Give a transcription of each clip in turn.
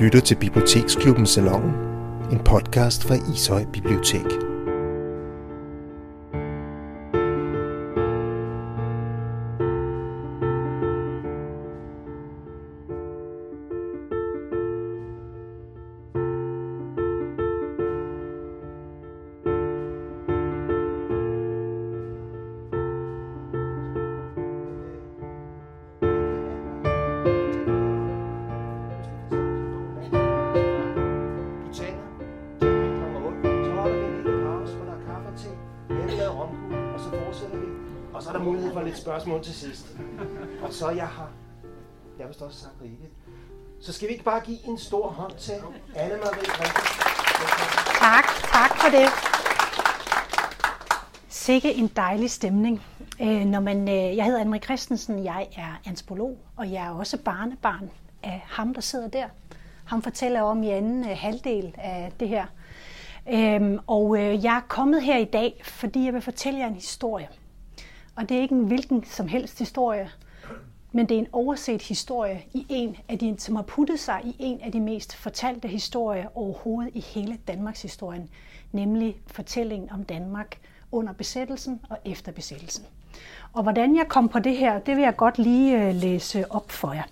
lytter til Biblioteksklubben Salongen, en podcast fra Ishøj Bibliotek. Ikke bare give en stor hånd til Anne Marie Tak, tak for det. Sikke en dejlig stemning. Øh, når man, øh, jeg hedder Anne-Marie Christensen, jeg er antropolog, og jeg er også barnebarn af ham, der sidder der. Han fortæller om i anden øh, halvdel af det her. Øhm, og øh, jeg er kommet her i dag, fordi jeg vil fortælle jer en historie. Og det er ikke en hvilken som helst historie, men det er en overset historie, i en af de, som har puttet sig i en af de mest fortalte historier overhovedet i hele Danmarks historien, nemlig fortællingen om Danmark under besættelsen og efter besættelsen. Og hvordan jeg kom på det her, det vil jeg godt lige øh, læse op for jer.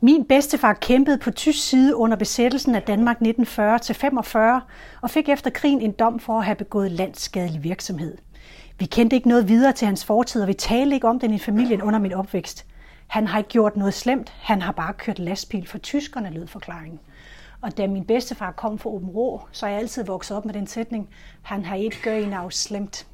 Min bedstefar kæmpede på tysk side under besættelsen af Danmark 1940-45 og fik efter krigen en dom for at have begået landsskadelig virksomhed. Vi kendte ikke noget videre til hans fortid, og vi talte ikke om den i familien under min opvækst. Han har ikke gjort noget slemt, han har bare kørt lastbil for tyskerne, lød forklaringen. Og da min bedstefar kom fra Åben Rå, så er jeg altid vokset op med den sætning, han har ikke gjort en af slemt.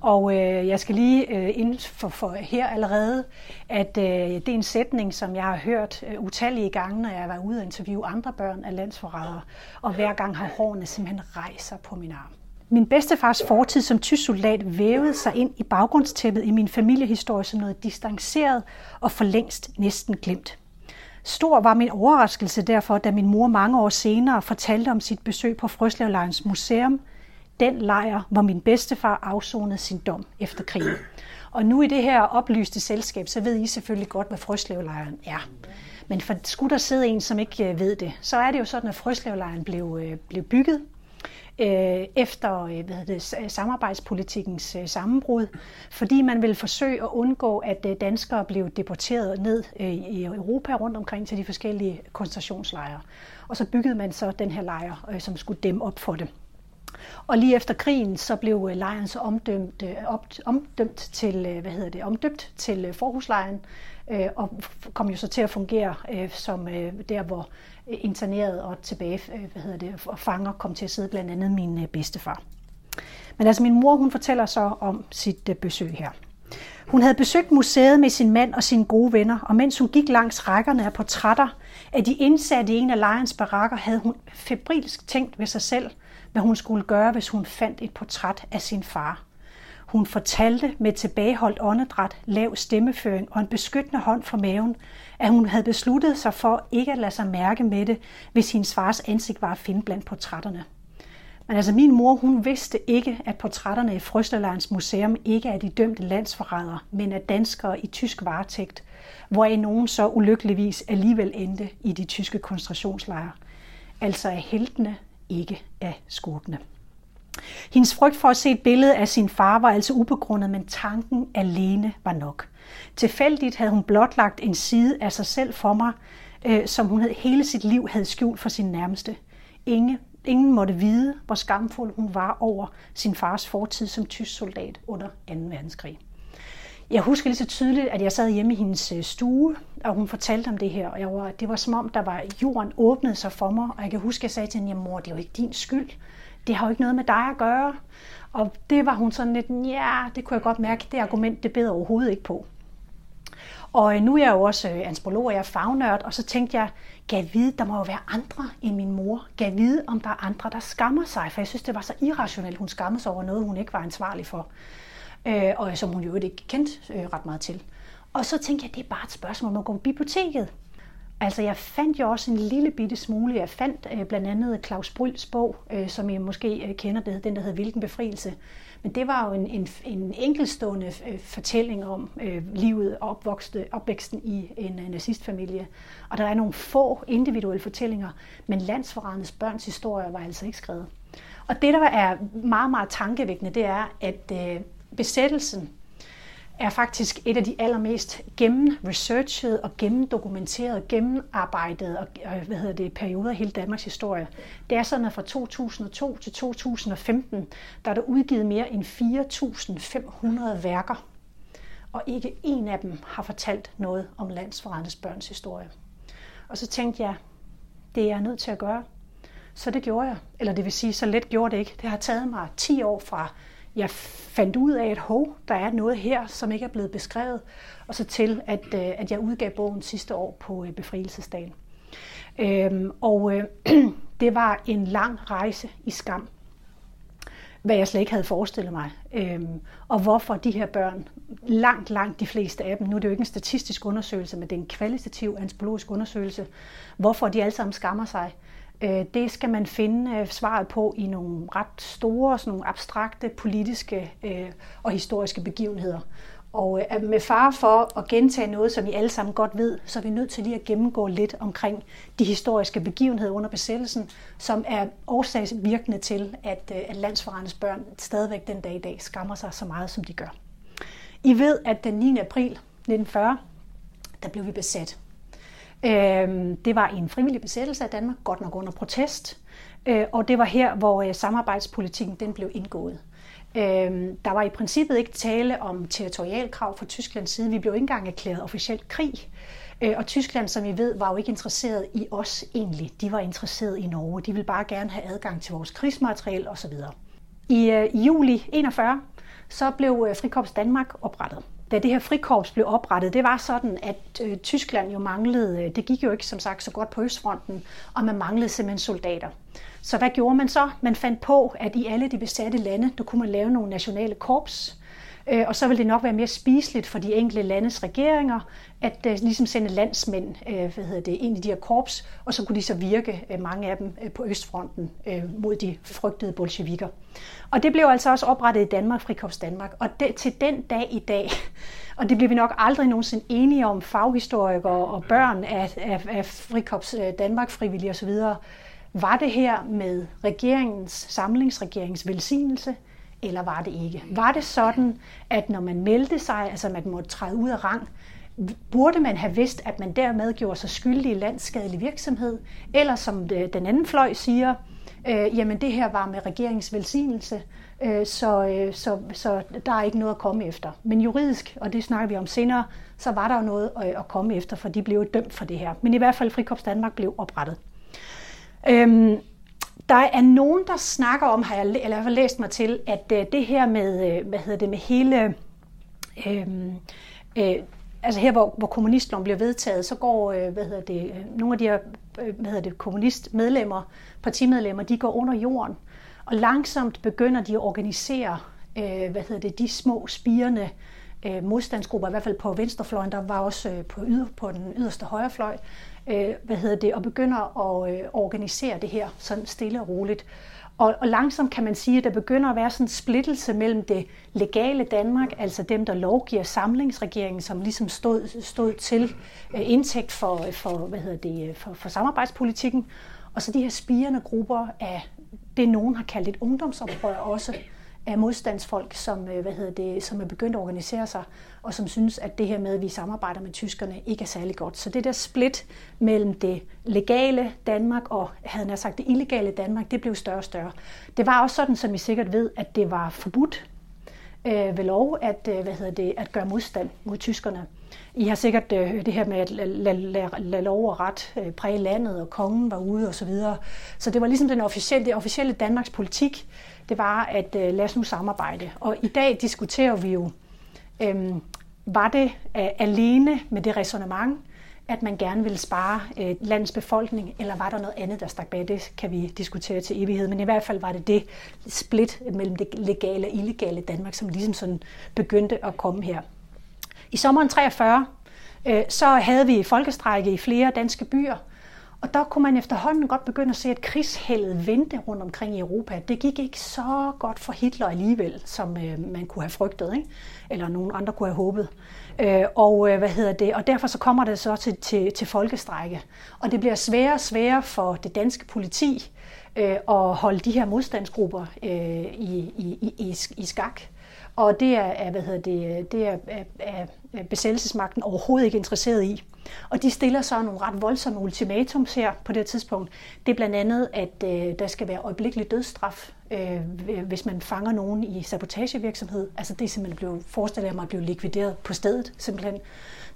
Og øh, jeg skal lige øh, ind for, for her allerede, at øh, det er en sætning, som jeg har hørt øh, utallige gange, når jeg har været ude og interviewe andre børn af landsforrædere. Og hver gang har hårene simpelthen rejser på min arm. Min bedstefars fortid som tysk soldat vævede sig ind i baggrundstæppet i min familiehistorie som noget distanceret og for længst næsten glemt. Stor var min overraskelse derfor, da min mor mange år senere fortalte om sit besøg på Frøslevlejrens museum, den lejr, hvor min bedstefar afsonede sin dom efter krigen. Og nu i det her oplyste selskab, så ved I selvfølgelig godt, hvad Frøslevlejren er. Men for skulle der sidde en, som ikke øh, ved det, så er det jo sådan, at Frøslevlejren blev, øh, blev bygget øh, efter øh, hvad det, øh, samarbejdspolitikkens øh, sammenbrud, fordi man ville forsøge at undgå, at øh, danskere blev deporteret ned øh, i Europa rundt omkring til de forskellige koncentrationslejre. Og så byggede man så den her lejr, øh, som skulle dæmme op for det. Og lige efter krigen, så blev øh, lejren så omdømt, op, omdømt til, hvad hedder det, omdøbt til forhuslejren, og kom jo så til at fungere som der, hvor interneret og tilbage, øh, hvad hedder det, og fanger kom til at sidde blandt andet min øh, bedstefar. Men altså min mor, hun fortæller så om sit øh, besøg her. Hun havde besøgt museet med sin mand og sine gode venner, og mens hun gik langs rækkerne af portrætter af de indsatte i en af lejrens barakker, havde hun febrilsk tænkt ved sig selv, hvad hun skulle gøre, hvis hun fandt et portræt af sin far. Hun fortalte med tilbageholdt åndedræt, lav stemmeføring og en beskyttende hånd for maven, at hun havde besluttet sig for ikke at lade sig mærke med det, hvis hendes fars ansigt var at finde blandt portrætterne. Men altså min mor, hun vidste ikke, at portrætterne i Frøsterlejrens museum ikke er de dømte landsforrædere, men er danskere i tysk varetægt, hvoraf nogen så ulykkeligvis alligevel endte i de tyske koncentrationslejre. Altså er heltene ikke af skurkene. Hendes frygt for at se et billede af sin far var altså ubegrundet, men tanken alene var nok. Tilfældigt havde hun blotlagt en side af sig selv for mig, øh, som hun hele sit liv havde skjult for sin nærmeste. Inge, ingen måtte vide, hvor skamfuld hun var over sin fars fortid som tysk soldat under 2. verdenskrig. Jeg husker lige så tydeligt, at jeg sad hjemme i hendes øh, stue, og hun fortalte om det her, og jeg var, det var som om, der var jorden åbnede sig for mig, og jeg kan huske, at jeg sagde til hende, mor, det er jo ikke din skyld. Det har jo ikke noget med dig at gøre. Og det var hun sådan lidt, ja, det kunne jeg godt mærke, det argument, det beder overhovedet ikke på. Og øh, nu er jeg jo også øh, antropolog, og jeg er fagnørd, og så tænkte jeg, gav vide, der må jo være andre end min mor. Gav vide, om der er andre, der skammer sig? For jeg synes, det var så irrationelt, hun skammede sig over noget, hun ikke var ansvarlig for øh, og som hun jo ikke kendte øh, ret meget til. Og så tænkte jeg, det er bare et spørgsmål om at gå på biblioteket. Altså, jeg fandt jo også en lille bitte smule. Jeg fandt øh, blandt andet Claus Bryls bog, øh, som I måske øh, kender, det, den der hedder Hvilken befrielse. Men det var jo en, en, en enkelstående øh, fortælling om øh, livet og opvokste, opvæksten i en øh, nazistfamilie. Og der er nogle få individuelle fortællinger, men landsforrædernes børns historier var altså ikke skrevet. Og det, der er meget, meget tankevækkende, det er, at øh, besættelsen er faktisk et af de allermest gennemresearchede og gennemdokumenterede, gennemarbejdede og, øh, hvad hedder det, perioder i hele Danmarks historie. Det er sådan, at fra 2002 til 2015, der er der udgivet mere end 4.500 værker, og ikke en af dem har fortalt noget om landsforrendes børns historie. Og så tænkte jeg, det er jeg nødt til at gøre. Så det gjorde jeg. Eller det vil sige, så let gjorde det ikke. Det har taget mig 10 år fra jeg fandt ud af, at hov, der er noget her, som ikke er blevet beskrevet, og så til, at, øh, at jeg udgav bogen sidste år på øh, befrielsesdagen. Øhm, og øh, det var en lang rejse i skam, hvad jeg slet ikke havde forestillet mig. Øhm, og hvorfor de her børn, langt, langt de fleste af dem, nu er det jo ikke en statistisk undersøgelse, men det er en kvalitativ antropologisk undersøgelse, hvorfor de alle sammen skammer sig. Øh, det skal man finde øh, svaret på i nogle ret store, sådan nogle abstrakte politiske øh, og historiske begivenheder. Og øh, med far for at gentage noget, som I alle sammen godt ved, så er vi nødt til lige at gennemgå lidt omkring de historiske begivenheder under besættelsen, som er årsagsvirkende til, at, at landsforrendes børn stadigvæk den dag i dag skammer sig så meget, som de gør. I ved, at den 9. april 1940, der blev vi besat. Øh, det var en frivillig besættelse af Danmark, godt nok under protest, øh, og det var her, hvor øh, samarbejdspolitikken den blev indgået. Øh, der var i princippet ikke tale om territorialkrav fra Tysklands side. Vi blev ikke engang erklæret officielt krig. Øh, og Tyskland, som I ved, var jo ikke interesseret i os egentlig. De var interesseret i Norge. De ville bare gerne have adgang til vores krigsmateriel osv. I, øh, I juli 41 så blev øh, Frikorps Danmark oprettet da det her frikorps blev oprettet, det var sådan, at øh, Tyskland jo manglede, øh, det gik jo ikke som sagt så godt på Østfronten, og man manglede simpelthen soldater. Så hvad gjorde man så? Man fandt på, at i alle de besatte lande, der kunne man lave nogle nationale korps, Øh, og så ville det nok være mere spiseligt for de enkelte landes regeringer, at øh, ligesom sende landsmænd øh, hvad hedder det, ind i de her korps, og så kunne de så virke, mange af dem, på Østfronten mod de frygtede bolsjevikker. Og det blev altså også oprettet i Danmark, Frikorps Danmark. Og det, til den dag i dag, og det bliver vi nok aldrig nogensinde enige om, faghistorikere og børn af, af, af Frikorps Danmark, frivillige osv., var det her med regeringens, samlingsregeringens velsignelse, eller var det ikke? Var det sådan, at når man meldte sig, altså man måtte træde ud af rang, burde man have vidst, at man dermed gjorde sig skyldig i landsskadelig virksomhed, eller som øh, den anden fløj siger, øh, jamen det her var med regeringens velsignelse, øh, så, øh, så, så der er ikke noget at komme efter. Men juridisk, og det snakker vi om senere, så var der jo noget at, at komme efter, for de blev dømt for det her. Men i hvert fald Frikorps Danmark blev oprettet. Øhm, der er nogen, der snakker om, har jeg eller i hvert fald læst mig til, at øh, det her med, øh, hvad hedder det, med hele øh, øh, altså her, hvor, hvor kommunistloven bliver vedtaget, så går øh, hvad hedder det, øh, nogle af de her øh, hvad hedder det, kommunistmedlemmer, partimedlemmer, de går under jorden. Og langsomt begynder de at organisere øh, hvad hedder det, de små spirende øh, modstandsgrupper, i hvert fald på venstrefløjen, der var også øh, på, yder, på den yderste højrefløj, øh, hvad hedder det, og begynder at øh, organisere det her sådan stille og roligt. Og, og langsomt kan man sige, at der begynder at være sådan en splittelse mellem det legale Danmark, altså dem, der lovgiver samlingsregeringen, som ligesom stod, stod til øh, indtægt for, for, hvad hedder det, øh, for, for samarbejdspolitikken, og så de her spirende grupper af det, nogen har kaldt et ungdomsoprør også, af modstandsfolk, som, øh, hvad hedder det, som er begyndt at organisere sig, og som synes, at det her med, at vi samarbejder med tyskerne, ikke er særlig godt. Så det der split mellem det legale Danmark og, havde jeg sagt, det illegale Danmark, det blev større og større. Det var også sådan, som I sikkert ved, at det var forbudt øh, ved lov at, øh, hvad hedder det, at gøre modstand mod tyskerne. I har sikkert øh, det her med at lade la, la, la lov og ret øh, præge landet, og kongen var ude osv. Så, videre. så det var ligesom den officielle, det officielle Danmarks politik, det var at øh, lad os nu samarbejde. Og i dag diskuterer vi jo, øh, var det øh, alene med det resonemang, at man gerne ville spare øh, landets befolkning, eller var der noget andet, der stak bag? Det kan vi diskutere til evighed, men i hvert fald var det det split mellem det legale og illegale Danmark, som ligesom sådan begyndte at komme her. I sommeren 43, øh, så havde vi folkestrække i flere danske byer, og der kunne man efterhånden godt begynde at se, at krigsheldet vendte rundt omkring i Europa. Det gik ikke så godt for Hitler alligevel, som øh, man kunne have frygtet, ikke? eller nogen andre kunne have håbet. Øh, og øh, hvad hedder det? Og derfor så kommer det så til, til, til folkestrække. Og det bliver sværere og sværere for det danske politi øh, at holde de her modstandsgrupper øh, i, i, i, i skak. Og det er, hvad hedder det, det er, er, er besættelsesmagten overhovedet ikke interesseret i. Og de stiller så nogle ret voldsomme ultimatums her på det tidspunkt. Det er blandt andet, at øh, der skal være øjeblikkelig dødsstraf, øh, hvis man fanger nogen i sabotagevirksomhed. Altså det er simpelthen blevet forestillet at man likvideret på stedet simpelthen.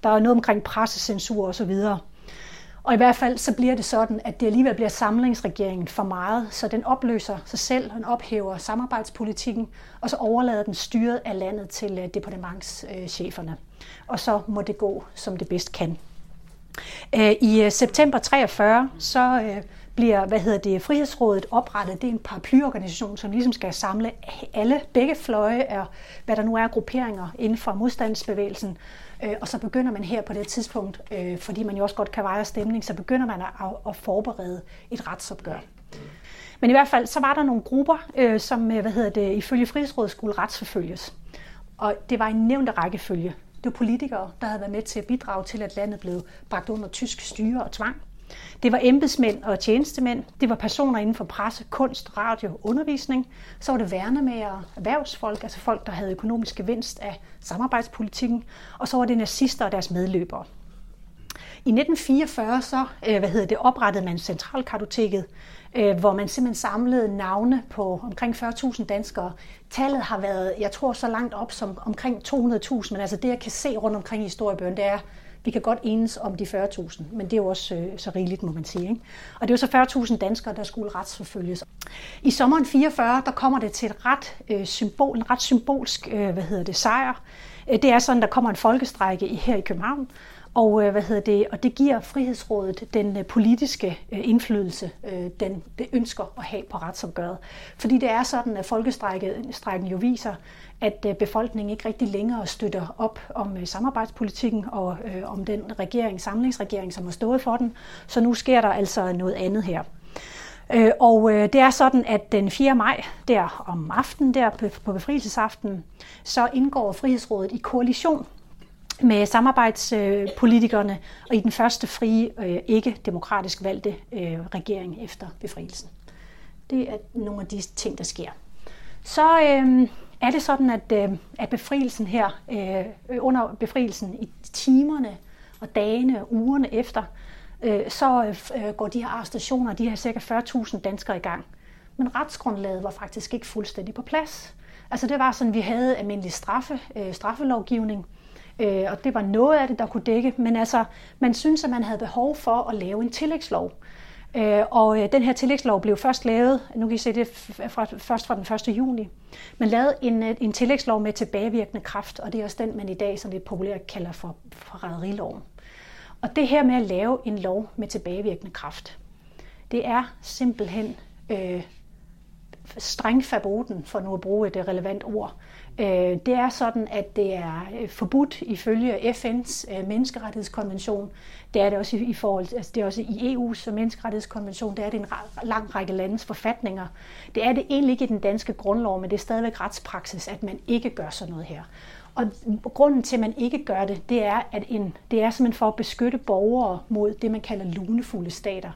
Der er noget omkring pressecensur og så videre. Og i hvert fald så bliver det sådan, at det alligevel bliver samlingsregeringen for meget, så den opløser sig selv, den ophæver samarbejdspolitikken, og så overlader den styret af landet til øh, departementscheferne. Og så må det gå, som det bedst kan. Øh, I øh, september 43 så bliver hvad hedder det, Frihedsrådet oprettet. Det er en paraplyorganisation, som ligesom skal samle alle, begge fløje af, hvad der nu er grupperinger inden for modstandsbevægelsen, Øh, og så begynder man her på det tidspunkt, øh, fordi man jo også godt kan veje stemning, så begynder man at, at forberede et retsopgør. Men i hvert fald, så var der nogle grupper, øh, som øh, hvad hedder det, ifølge Frihedsrådet skulle retsforfølges. Og det var en nævnte rækkefølge. Det var politikere, der havde været med til at bidrage til, at landet blev bragt under tysk styre og tvang. Det var embedsmænd og tjenestemænd. Det var personer inden for presse, kunst, radio, undervisning. Så var det værnemager, erhvervsfolk, altså folk, der havde økonomisk gevinst af samarbejdspolitikken. Og så var det nazister og deres medløbere. I 1944 så, øh, hvad hedder det, oprettede man Centralkartoteket, øh, hvor man simpelthen samlede navne på omkring 40.000 danskere. Tallet har været, jeg tror, så langt op som omkring 200.000, men altså det, jeg kan se rundt omkring i historiebøgerne, det er, vi kan godt enes om de 40.000, men det er jo også øh, så rigeligt, må man sige. Ikke? Og det er jo så 40.000 danskere, der skulle retsforfølges. I sommeren 44, der kommer det til et ret øh, symbol, en ret symbolsk øh, hvad hedder det, sejr. Øh, det er sådan, der kommer en folkestrække her i København, og, øh, hvad hedder det, og det giver Frihedsrådet den øh, politiske øh, indflydelse, øh, den det ønsker at have på retsopgøret. Fordi det er sådan, at folkestrækken jo viser, at øh, befolkningen ikke rigtig længere støtter op om øh, samarbejdspolitikken og øh, om den regering, samlingsregering, som har stået for den. Så nu sker der altså noget andet her. Øh, og øh, det er sådan, at den 4. maj, der om aftenen, der på befrielsesaften, så indgår Frihedsrådet i koalition med samarbejdspolitikerne øh, og i den første frie, øh, ikke-demokratisk valgte øh, regering efter befrielsen. Det er nogle af de ting, der sker. Så øh, er det sådan, at, øh, at befrielsen her, øh, under befrielsen i timerne og dagene og ugerne efter, øh, så øh, går de her arrestationer, de her cirka 40.000 danskere i gang. Men retsgrundlaget var faktisk ikke fuldstændig på plads. Altså det var sådan, vi havde almindelig straffe, øh, straffelovgivning, øh, og det var noget af det, der kunne dække, men altså, man synes, at man havde behov for at lave en tillægslov. Øh, og øh, den her tillægslov blev først lavet, nu kan I se det fra, først fra den 1. juni, man lavede en, øh, en tillægslov med tilbagevirkende kraft, og det er også den, man i dag sådan lidt populært kalder for forræderiloven. Og det her med at lave en lov med tilbagevirkende kraft, det er simpelthen øh, strengfaboten, for nu at bruge et øh, relevant ord. Øh, det er sådan, at det er øh, forbudt ifølge FN's øh, menneskerettighedskonvention. Det er det også i forhold altså det er også i EU's øh, menneskerettighedskonvention. Det er det en lang række landes forfatninger. Det er det egentlig ikke i den danske grundlov, men det er stadigvæk retspraksis, at man ikke gør sådan noget her. Og grunden til, at man ikke gør det, det er, at en, det er simpelthen for at beskytte borgere mod det, man kalder lunefulde stater.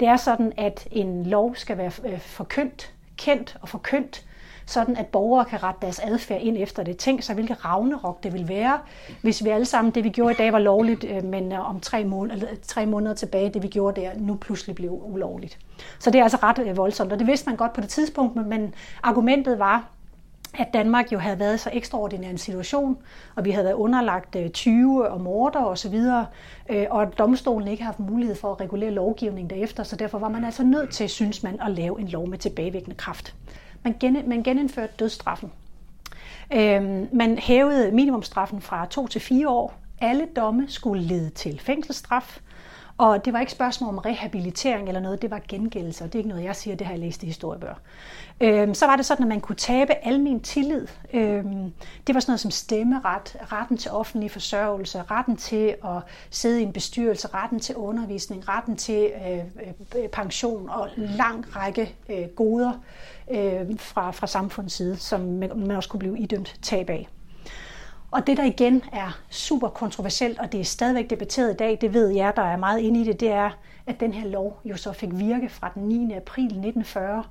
Det er sådan, at en lov skal være forkyndt kendt og forkyndt, sådan at borgere kan rette deres adfærd ind efter det. Tænk sig, hvilke ravnerok det vil være, hvis vi alle sammen, det vi gjorde i dag var lovligt, øh, men øh, om tre, måneder, eller øh, tre måneder tilbage, det vi gjorde der, nu pludselig blev ulovligt. Så det er altså ret voldsomt, og det vidste man godt på det tidspunkt, men argumentet var, at Danmark jo havde været i så ekstraordinær en situation, og vi havde været underlagt 20 og morder osv., og at domstolen ikke havde haft mulighed for at regulere lovgivningen derefter, så derfor var man altså nødt til, synes man, at lave en lov med tilbagevækkende kraft. Man, gen, man genindførte dødsstraffen. Øhm, man hævede minimumstraffen fra to til fire år. Alle domme skulle lede til fængselsstraf, og det var ikke spørgsmål om rehabilitering eller noget, det var gengældelse, og det er ikke noget, jeg siger, det har jeg læst i historiebøger. Øhm, så var det sådan, at man kunne tabe almen tillid. Øhm, det var sådan noget som stemmeret, retten til offentlig forsørgelse, retten til at sidde i en bestyrelse, retten til undervisning, retten til øh, øh pension og lang række øh, goder øh, fra, fra samfundets side, som man også kunne blive idømt tab af. Og det, der igen er super kontroversielt, og det er stadigvæk debatteret i dag, det ved jeg, der er meget inde i det, det er, at den her lov jo så fik virke fra den 9. april 1940,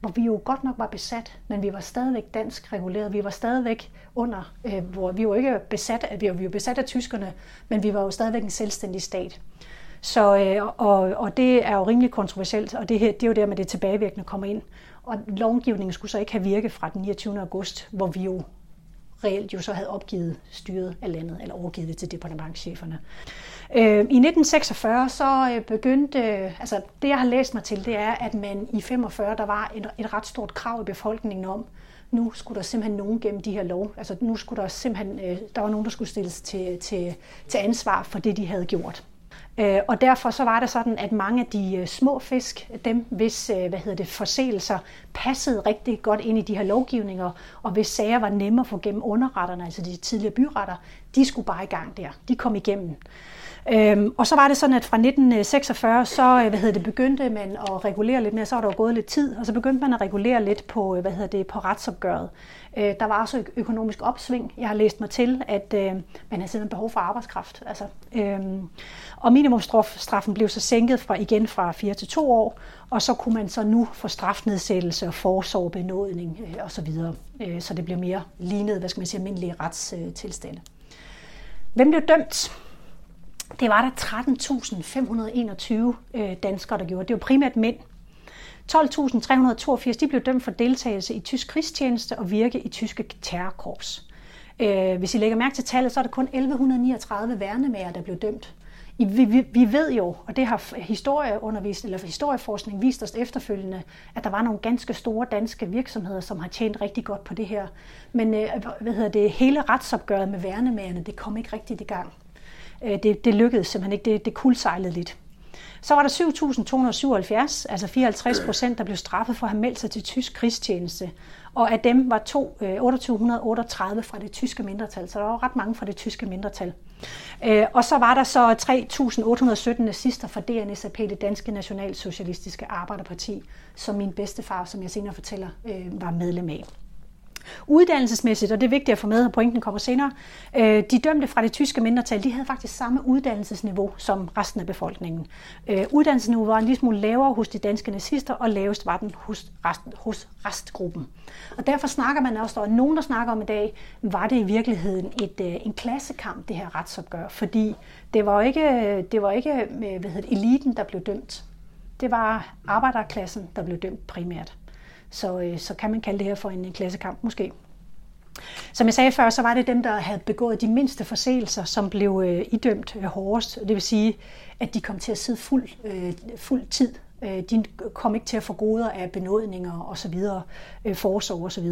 hvor vi jo godt nok var besat, men vi var stadigvæk dansk reguleret. Vi var stadigvæk under, øh, hvor vi var ikke besat, vi var, vi var besat af tyskerne, men vi var jo stadigvæk en selvstændig stat. Så, øh, og, og det er jo rimelig kontroversielt, og det, her, det er jo der med det tilbagevirkende kommer ind. Og lovgivningen skulle så ikke have virket fra den 29. august, hvor vi jo reelt jo så havde opgivet styret af landet, eller overgivet det til departementcheferne. Øh, I 1946 så øh, begyndte, altså det jeg har læst mig til, det er, at man i 45 der var et, et ret stort krav i befolkningen om, nu skulle der simpelthen nogen gennem de her lov, altså nu skulle der simpelthen, øh, der var nogen, der skulle stilles til, til, til ansvar for det, de havde gjort. Øh, og derfor så var det sådan, at mange af de øh, små fisk, dem hvis øh, hvad hedder det, forseelser passede rigtig godt ind i de her lovgivninger, og hvis sager var nemmere at få gennem underretterne, altså de tidligere byretter, de skulle bare i gang der. De kom igennem. Øhm, og så var det sådan, at fra 1946, så øh, hvad hedder det, begyndte man at regulere lidt mere, så var der jo gået lidt tid, og så begyndte man at regulere lidt på, hvad hedder det, på retsopgøret. Øh, der var også økonomisk opsving. Jeg har læst mig til, at øh, man havde simpelthen behov for arbejdskraft. Altså, øh, og minimumstraffen blev så sænket fra igen fra 4 til 2 år, og så kunne man så nu få strafnedsættelse og forsorg, benådning øh, osv., øh, så det blev mere lignet, hvad skal man sige, almindelige retstilstande. Hvem blev dømt? Det var der 13.521 øh, danskere, der gjorde. Det var primært mænd. 12.382 de blev dømt for deltagelse i tysk krigstjeneste og virke i tyske terrorkorps. Øh, hvis I lægger mærke til tallet, så er der kun 1139 værnemager, der blev dømt. Vi, vi, vi ved jo, og det har historieundervisning eller historieforskning vist os efterfølgende, at der var nogle ganske store danske virksomheder, som har tjent rigtig godt på det her. Men øh, hvad hedder det, hele retsopgøret med værnemagerne, det kom ikke rigtigt i gang. Øh, det, det lykkedes simpelthen ikke, det, det kuldsejlede lidt. Så var der 7.277, altså 54 procent, der blev straffet for at have meldt sig til tysk krigstjeneste. Og af dem var to, 2838 øh, fra det tyske mindretal, så der var ret mange fra det tyske mindretal. Øh, og så var der så 3.817 nazister fra DNSAP, det danske nationalsocialistiske arbejderparti, som min bedstefar, som jeg senere fortæller, øh, var medlem af. Uddannelsesmæssigt, og det er vigtigt at få med, at pointen kommer senere, øh, de dømte fra det tyske mindretal, de havde faktisk samme uddannelsesniveau som resten af befolkningen. Øh, uddannelsesniveau var en lille smule lavere hos de danske nazister, og lavest var den hos, rest, hos restgruppen. Og derfor snakker man også, og nogen der snakker om i dag, var det i virkeligheden et, øh, en klassekamp, det her retsopgør, fordi det var ikke, det var ikke øh, hvad hedder eliten, der blev dømt. Det var arbejderklassen, der blev dømt primært. Så, øh, så kan man kalde det her for en, en klassekamp måske. Som jeg sagde før, så var det dem, der havde begået de mindste forseelser, som blev øh, idømt øh, hårdest. Det vil sige, at de kom til at sidde fuld, øh, fuld tid. Øh, de kom ikke til at få goder af benådninger osv., øh, forsorg osv.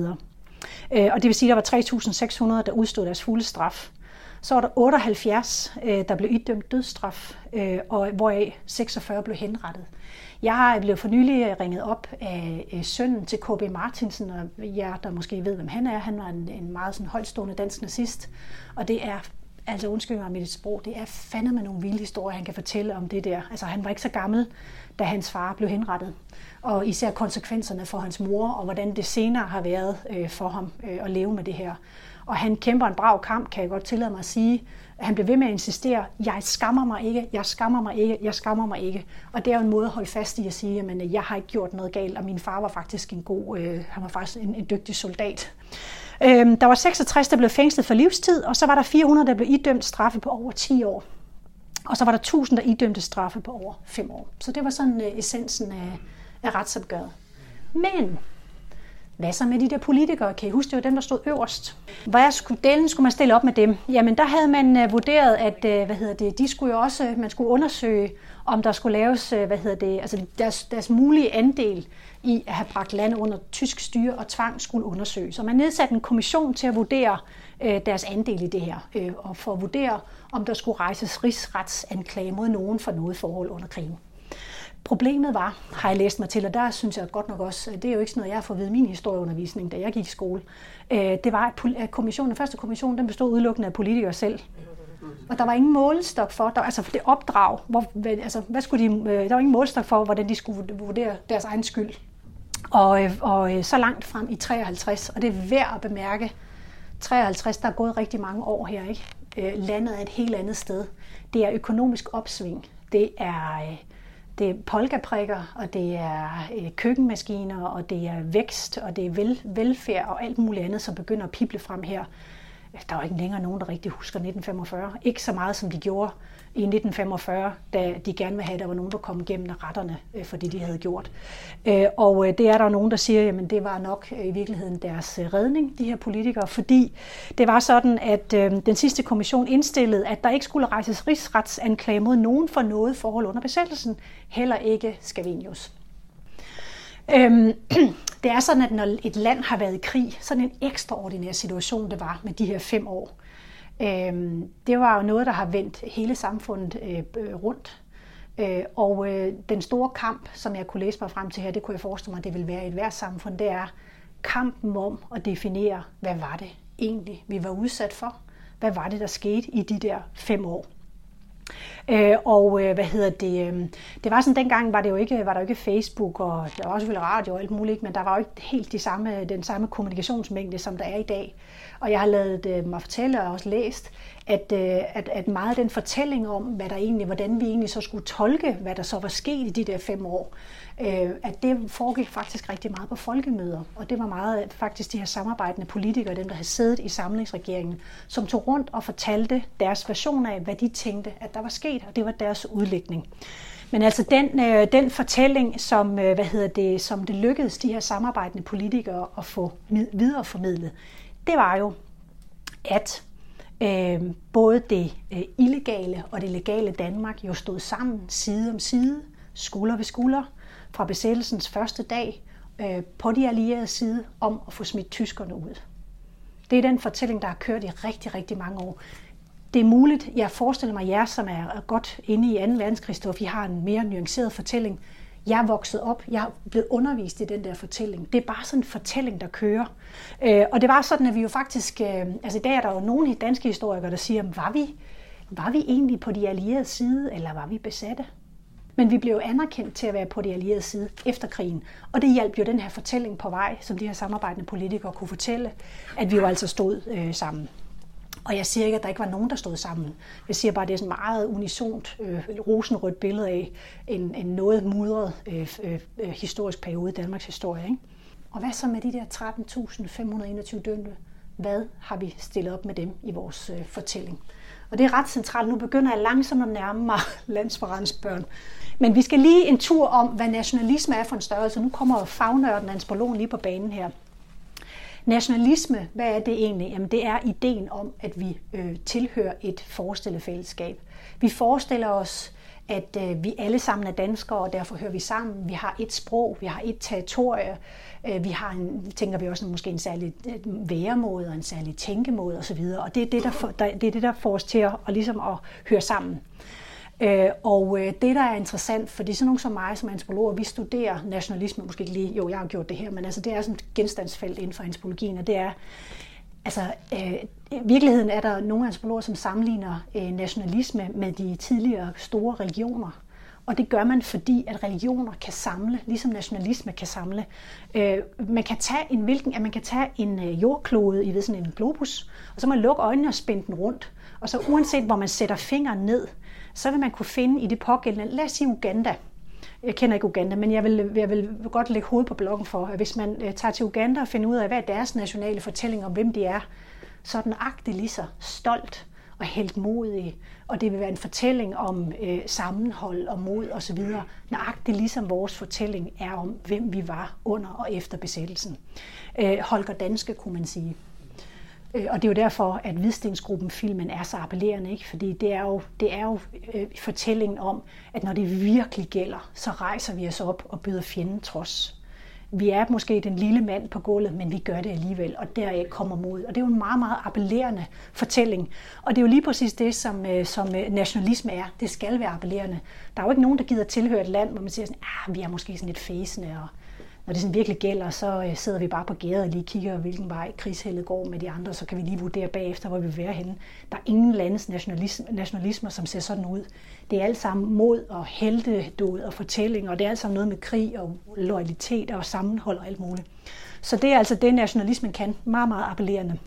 Øh, og det vil sige, at der var 3.600, der udstod deres fulde straf. Så var der 78, øh, der blev idømt dødsstraf, øh, og hvoraf 46 blev henrettet. Jeg blev blevet for nylig øh, ringet op af øh, sønnen til KB Martinsen, og jer, der måske ved, hvem han er, han var en, en meget sådan højtstående dansk nazist, og det er altså undskyld mig mit sprog, det er fandme nogle vilde historier, han kan fortælle om det der. Altså han var ikke så gammel, da hans far blev henrettet. Og især konsekvenserne for hans mor, og hvordan det senere har været øh, for ham øh, at leve med det her. Og han kæmper en brav kamp, kan jeg godt tillade mig at sige. Han blev ved med at insistere, jeg skammer mig ikke, jeg skammer mig ikke, jeg skammer mig ikke. Og det er jo en måde at holde fast i at sige, at jeg har ikke gjort noget galt, og min far var faktisk en god, øh, han var faktisk en, en dygtig soldat. Øhm, der var 66, der blev fængslet for livstid, og så var der 400, der blev idømt straffe på over 10 år. Og så var der 1000, der idømte straffe på over 5 år. Så det var sådan øh, essensen af, af retsopgøret. Men hvad så med de der politikere? Kan I huske, det var dem, der stod øverst? Hvad skulle, delen skulle man stille op med dem? Jamen, der havde man øh, vurderet, at øh, hvad hedder det, de skulle jo også, man skulle undersøge, om der skulle laves, øh, hvad hedder det, altså deres, deres mulige andel i at have bragt landet under tysk styre og tvang skulle undersøges. Så man nedsatte en kommission til at vurdere øh, deres andel i det her, øh, og for at vurdere, om der skulle rejses rigsretsanklage mod nogen for noget forhold under krigen. Problemet var, har jeg læst mig til, og der synes jeg godt nok også, det er jo ikke sådan noget, jeg har fået ved min historieundervisning, da jeg gik i skole, øh, det var, at kommissionen, den første kommission, den bestod udelukkende af politikere selv. Og der var ingen målestok for, der, altså for det opdrag, hvor, altså, hvad skulle de, øh, der var ingen målestok for, hvordan de skulle vurdere deres egen skyld. Og, øh, og så langt frem i 53, og det er værd at bemærke, 53, der er gået rigtig mange år her, ikke? Landet er et helt andet sted. Det er økonomisk opsving. Det er det er polkaprikker, og det er øh, køkkenmaskiner, og det er vækst, og det er vel, velfærd og alt muligt andet, som begynder at pible frem her. Der var ikke længere nogen, der rigtig husker 1945. Ikke så meget, som de gjorde i 1945, da de gerne ville have, at der var nogen, der kom igennem retterne øh, for det, de havde gjort. Øh, og øh, det er der nogen, der siger, at det var nok i virkeligheden deres redning, de her politikere, fordi det var sådan, at den sidste kommission indstillede, at der ikke skulle rejses rigsretsanklage mod nogen for noget forhold under besættelsen, heller ikke Scavenius. Øhm, det er sådan, at når et land har været i krig, sådan en ekstraordinær situation, det var med de her fem år, Øh, det var jo noget, der har vendt hele samfundet øh, rundt. Øh, og øh, den store kamp, som jeg kunne læse mig frem til her, det kunne jeg forestille mig, det vil være i et hvert samfund, det er kampen om at definere, hvad var det egentlig, vi var udsat for? Hvad var det, der skete i de der fem år? Øh, og øh, hvad hedder det? Øh, det var sådan dengang var det jo ikke var der jo ikke Facebook og der var også selvfølgelig radio og alt muligt, men der var jo ikke helt de samme, den samme kommunikationsmængde som der er i dag. Og jeg har lavet øh, mig fortælle og også læst, at, øh, at, at meget af den fortælling om, hvad der egentlig, hvordan vi egentlig så skulle tolke, hvad der så var sket i de der fem år, øh, at det foregik faktisk rigtig meget på folkemøder. Og det var meget øh, faktisk de her samarbejdende politikere, dem der havde siddet i samlingsregeringen, som tog rundt og fortalte deres version af, hvad de tænkte, at der var sket, og det var deres udlægning. Men altså den, øh, den fortælling, som, øh, hvad hedder det, som det lykkedes de her samarbejdende politikere at få videreformidlet, det var jo, at øh, både det øh, illegale og det legale Danmark jo stod sammen side om side, skulder ved skulder, fra besættelsens første dag øh, på de allierede side om at få smidt tyskerne ud. Det er den fortælling, der har kørt i rigtig, rigtig mange år. Det er muligt, jeg forestiller mig jer, som er godt inde i 2. verdenskrigsstof, I har en mere nuanceret fortælling. Jeg er vokset op, jeg er blevet undervist i den der fortælling. Det er bare sådan en fortælling, der kører. Øh, og det var sådan, at vi jo faktisk, øh, altså i dag er der jo nogle danske historikere, der siger, var vi, var vi egentlig på de allierede side, eller var vi besatte? Men vi blev anerkendt til at være på de allierede side efter krigen. Og det hjalp jo den her fortælling på vej, som de her samarbejdende politikere kunne fortælle, at vi jo altså stod øh, sammen. Og jeg siger ikke, at der ikke var nogen, der stod sammen. Jeg siger bare, at det er sådan meget unisont, øh, rosenrødt billede af en, en noget mudret øh, øh, øh, historisk periode i Danmarks historie. Ikke? Og hvad så med de der 13.521 dømte? Hvad har vi stillet op med dem i vores øh, fortælling? Og det er ret centralt. Nu begynder jeg langsomt at nærme mig landsforrendsbørn. Men vi skal lige en tur om, hvad nationalisme er for en størrelse. Nu kommer fagnørden antropologen lige på banen her. Nationalisme, hvad er det egentlig? Jamen det er ideen om, at vi øh, tilhører et forestillet fællesskab. Vi forestiller os, at øh, vi alle sammen er danskere, og derfor hører vi sammen. Vi har et sprog, vi har et territorie, øh, vi har en, tænker vi også måske en særlig øh, væremåde og en særlig tænkemåde osv. Og det er det, der, for, der, det er det, der får os til at, og ligesom at høre sammen. Øh, og øh, det, der er interessant, fordi sådan nogen som mig som antropologer, vi studerer nationalisme, måske ikke lige, jo, jeg har gjort det her, men altså det er sådan et genstandsfelt inden for antropologien, og det er, altså øh, i virkeligheden er der nogle antropologer, som sammenligner øh, nationalisme med de tidligere store religioner. Og det gør man, fordi at religioner kan samle, ligesom nationalisme kan samle. Øh, man kan tage en hvilken, at man kan tage en øh, jordklode i ved sådan en globus, og så man lukke øjnene og spænde den rundt. Og så uanset hvor man sætter fingeren ned, så vil man kunne finde i det pågældende, lad os sige Uganda, jeg kender ikke Uganda, men jeg vil, jeg vil godt lægge hovedet på bloggen for, at hvis man øh, tager til Uganda og finder ud af, hvad er deres nationale fortælling om, hvem de er, så er den agtig lige så stolt og helt modig, og det vil være en fortælling om øh, sammenhold og mod osv., nøjagtigt ligesom vores fortælling er om, hvem vi var under og efter besættelsen. Øh, Holger Danske, kunne man sige. Øh, og det er jo derfor, at Hvidstensgruppen filmen er så appellerende, ikke? fordi det er jo, det er jo øh, fortællingen om, at når det virkelig gælder, så rejser vi os op og byder fjenden trods. vi er måske den lille mand på gulvet, men vi gør det alligevel, og deraf kommer mod. Og det er jo en meget, meget appellerende fortælling. Og det er jo lige præcis det, som, øh, som øh, nationalisme er. Det skal være appellerende. Der er jo ikke nogen, der gider tilhøre et land, hvor man siger sådan, ah, vi er måske sådan lidt fæsende, og når det sådan virkelig gælder, så øh, sidder vi bare på gæret og lige kigger, hvilken vej krigsheldet går med de andre, så kan vi lige vurdere bagefter, hvor vi vil være henne. Der er ingen landes nationalisme, nationalismer, som ser sådan ud. Det er alt sammen mod og heltedåd og fortælling, og det er alt sammen noget med krig og loyalitet og sammenhold og alt muligt. Så det er altså det, nationalismen kan. Meget, meget appellerende.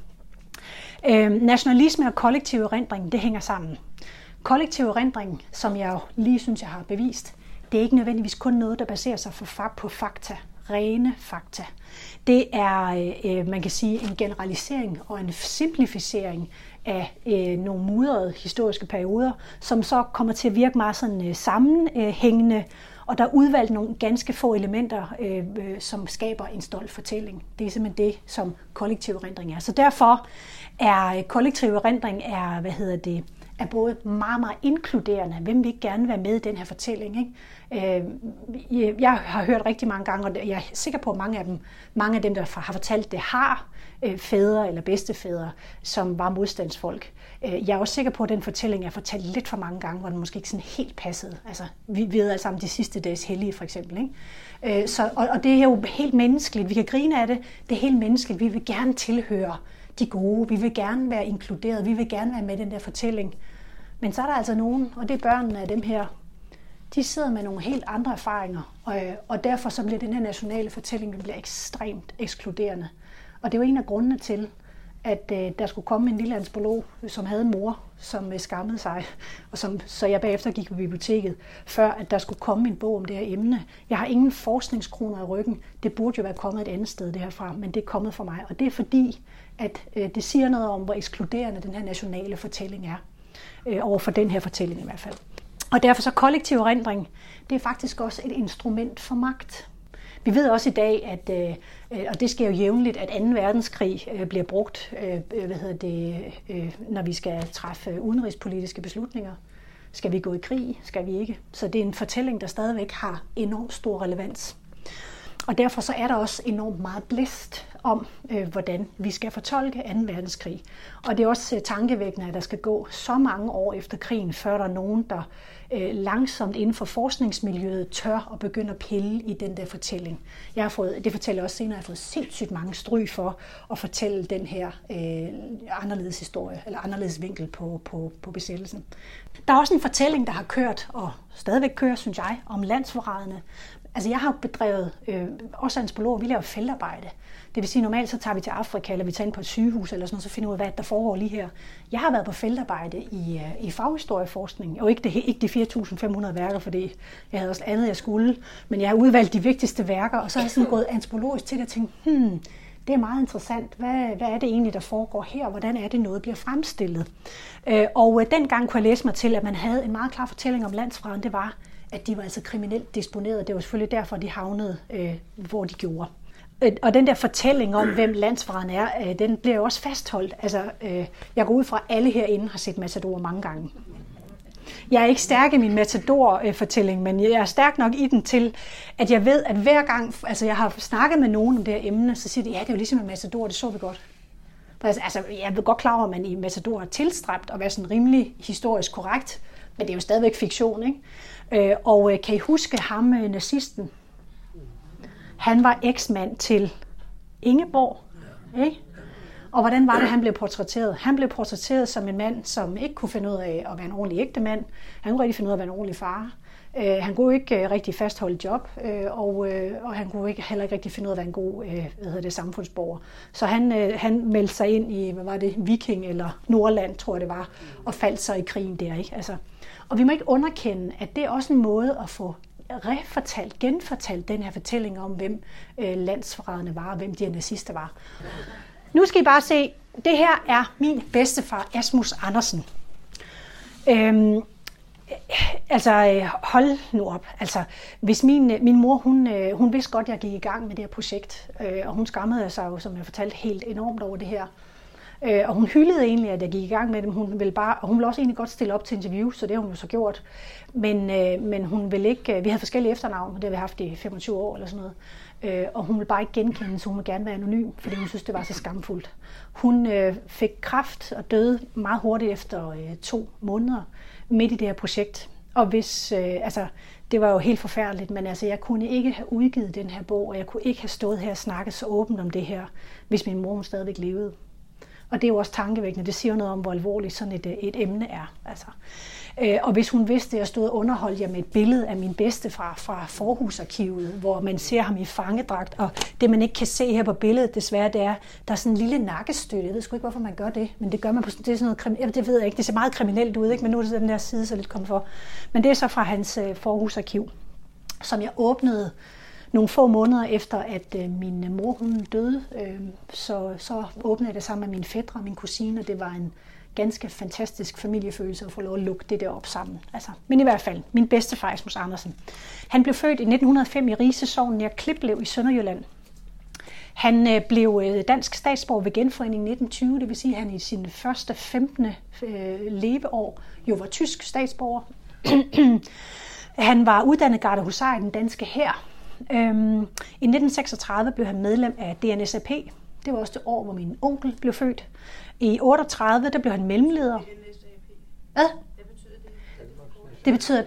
Øh, nationalisme og kollektiv erindring, det hænger sammen. Kollektiv erindring, som jeg jo lige synes, jeg har bevist, det er ikke nødvendigvis kun noget, der baserer sig på fakta rene fakta. Det er, øh, øh, man kan sige, en generalisering og en simplificering af øh, nogle mudrede historiske perioder, som så kommer til at virke meget sådan øh, sammenhængende, og der er udvalgt nogle ganske få elementer, øh, øh, som skaber en stolt fortælling. Det er simpelthen det, som kollektiv erindring er. Så derfor er øh, kollektiv erindring er, hvad hedder det, er både meget, meget inkluderende. Hvem vil ikke gerne være med i den her fortælling? Ikke? Øh, jeg har hørt rigtig mange gange, og jeg er sikker på, at mange af dem, mange af dem der har fortalt det, har øh, fædre eller bedstefædre, som var modstandsfolk. Øh, jeg er også sikker på, at den fortælling er fortalt lidt for mange gange, hvor den måske ikke sådan helt passede. Altså, vi ved alle sammen de sidste dages hellige, for eksempel. Ikke? Øh, så, og, og det er jo helt menneskeligt. Vi kan grine af det. Det er helt menneskeligt. Vi vil gerne tilhøre de gode. Vi vil gerne være inkluderet. Vi vil gerne være med i den der fortælling. Men så er der altså nogen, og det er børnene af dem her, de sidder med nogle helt andre erfaringer, og, og derfor så bliver den her nationale fortælling den bliver ekstremt ekskluderende. Og det var en af grundene til, at øh, der skulle komme en lille antropolog, som havde en mor, som øh, skammede sig, og som, så jeg bagefter gik på biblioteket, før at der skulle komme en bog om det her emne. Jeg har ingen forskningskroner i ryggen. Det burde jo være kommet et andet sted det herfra, men det er kommet fra mig. Og det er fordi, at øh, det siger noget om, hvor ekskluderende den her nationale fortælling er. Øh, over for den her fortælling i hvert fald. Og derfor så kollektiv erindring, det er faktisk også et instrument for magt. Vi ved også i dag, at, øh, øh og det sker jo jævnligt, at 2. verdenskrig øh, bliver brugt, øh, hvad hedder det, når vi skal træffe udenrigspolitiske beslutninger. Skal vi gå i krig? Skal vi ikke? Så det er en fortælling, der stadigvæk har enormt stor relevans. Og derfor så er der også enormt meget blæst om, øh, hvordan vi skal fortolke 2. verdenskrig. Og det er også øh, tankevækkende, at der skal gå så mange år efter krigen, før der er nogen, der øh, langsomt inden for forskningsmiljøet tør at begynde at pille i den der fortælling. Jeg har fået, det fortæller jeg også senere, at jeg har fået sindssygt mange stryg for at fortælle den her øh, anderledes historie, eller anderledes vinkel på, på, på besættelsen. Der er også en fortælling, der har kørt, og stadigvæk kører, synes jeg, om landsforræderne, Altså jeg har bedrevet, øh, også antropologer, vi laver feltarbejde. Det vil sige, normalt så tager vi til Afrika, eller vi tager ind på et sygehus, eller sådan noget, så finder vi ud af, hvad der foregår lige her. Jeg har været på feltarbejde i, øh, i faghistorieforskning, og ikke, det, ikke de 4.500 værker, fordi jeg havde også andet, jeg skulle, men jeg har udvalgt de vigtigste værker, og så har jeg sådan gået antropologisk til at tænke, hmm, det er meget interessant. Hvad, hvad er det egentlig, der foregår her? Hvordan er det, noget bliver fremstillet? Øh, og øh, dengang kunne jeg læse mig til, at man havde en meget klar fortælling om landsfraden. Det var, at de var altså kriminelt disponeret. Det var selvfølgelig derfor, de havnede, øh, hvor de gjorde. Øh, og den der fortælling om, hvem landsfaren er, øh, den bliver jo også fastholdt. Altså, øh, jeg går ud fra, at alle herinde har set Matador mange gange. Jeg er ikke stærk i min Matador-fortælling, men jeg er stærk nok i den til, at jeg ved, at hver gang, altså jeg har snakket med nogen om det her emne, så siger de, ja, det er jo ligesom en Matador, det så vi godt. Altså, altså jeg er godt klar over, at man i Matador er tilstræbt at være sådan rimelig historisk korrekt, men det er jo stadigvæk fiktion, ikke? Øh, og øh, kan I huske ham, øh, nazisten? Han var eksmand til Ingeborg, ikke? Og hvordan var det, han blev portrætteret? Han blev portrætteret som en mand, som ikke kunne finde ud af at være en ordentlig ægte mand. Han kunne rigtig finde ud af at være en ordentlig far. Øh, han kunne ikke øh, rigtig fastholde job, øh, og, og han kunne ikke, heller ikke rigtig finde ud af at være en god hvad hedder det, samfundsborger. Så han, han meldte sig ind i, hvad var det, Viking eller Nordland, tror jeg det var, og faldt sig i krigen der. Ikke? Altså, og vi må ikke underkende, at det er også en måde at få refortalt, genfortalt den her fortælling om, hvem øh, landsforræderne var, og hvem de her nazister var. Nu skal I bare se, det her er min bedstefar, Asmus Andersen. Øhm, altså, øh, hold nu op. Altså, hvis min, øh, min mor, hun, øh, hun vidste godt, at jeg gik i gang med det her projekt, øh, og hun skammede sig jo, som jeg fortalte, helt enormt over det her. Øh, og hun hyldede egentlig, at jeg gik i gang med dem. Hun ville, bare, og hun ville også egentlig godt stille op til interview, så det har hun jo så gjort. Men, øh, men hun ville ikke... Øh, vi havde forskellige efternavn, det har vi haft i 25 år eller sådan noget. Øh, og hun ville bare ikke genkende, så hun ville gerne være anonym, fordi hun synes, det var så skamfuldt. Hun øh, fik kraft og døde meget hurtigt efter øh, to måneder midt i det her projekt. Og hvis, øh, altså, det var jo helt forfærdeligt, men altså, jeg kunne ikke have udgivet den her bog, og jeg kunne ikke have stået her og snakket så åbent om det her, hvis min mor hun stadigvæk levede. Og det er jo også tankevækkende. Det siger noget om, hvor alvorligt sådan et, øh, et emne er. Altså. Øh, og hvis hun vidste, at jeg stod og underholdt jer med et billede af min bedste fra, fra forhusarkivet, hvor man ser ham i fangedragt, og det man ikke kan se her på billedet desværre, det er, der er sådan en lille nakkestøtte. Jeg ved sgu ikke, hvorfor man gør det, men det gør man på det er sådan noget, det ved jeg ikke, det ser meget kriminelt ud, ikke? men nu er det den der side så lidt kommet for. Men det er så fra hans øh, forhusarkiv, som jeg åbnede nogle få måneder efter, at øh, min øh, mor hun døde, øh, så, så åbnede jeg det sammen med min fætter og min kusine, og det var en ganske fantastisk familiefølelse at få lov at lukke det der op sammen. Altså, men i hvert fald, min bedste far, Asmus Andersen. Han blev født i 1905 i Risesovn nær Kliplev i Sønderjylland. Han øh, blev øh, dansk statsborger ved genforeningen 1920, det vil sige, at han i sin første 15. Leveår jo var tysk statsborger. han var uddannet garde i den danske hær. Øhm, I 1936 blev han medlem af DNSAP. Det var også det år, hvor min onkel blev født. I 38 der blev han mellemleder. Hvad? Det betyder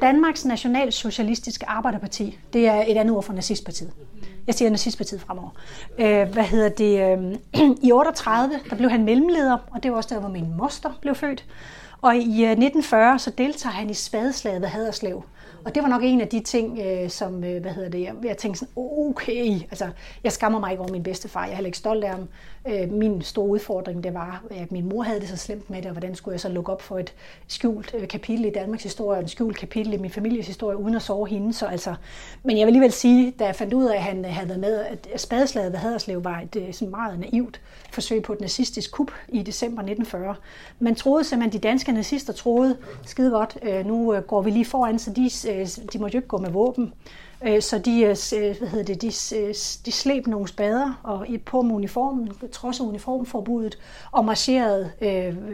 Danmarks Nationalsocialistiske Arbejderparti. Det er et andet ord for nazistpartiet. Jeg siger nazistpartiet fremover. Øh, hvad hedder det? Øhm, I 38 der blev han mellemleder, og det var også der, hvor min moster blev født. Og i øh, 1940 så deltager han i spadeslaget ved Haderslev. Og det var nok en af de ting, øh, som, øh, hvad hedder det, jeg, jeg tænkte sådan, okay, altså, jeg skammer mig ikke over min bedstefar, jeg er heller ikke stolt af ham. Øh, min store udfordring, det var, at min mor havde det så slemt med det, og hvordan skulle jeg så lukke op for et skjult øh, kapitel i Danmarks historie, og et skjult kapitel i min families historie, uden at sove hende. Så altså, men jeg vil alligevel sige, da jeg fandt ud af, at han øh, havde været med, at spadeslaget ved Haderslev var et øh, sådan meget naivt forsøg på et nazistisk kup i december 1940. Man troede simpelthen, de danske nazister troede, skide godt, øh, nu øh, går vi lige foran, så de, øh, Øh, de måtte jo ikke gå med våben. Øh, så de, øh, hvad hedder det, de, de slæb nogle spader og på med uniformen, trods uniformforbuddet, og marcherede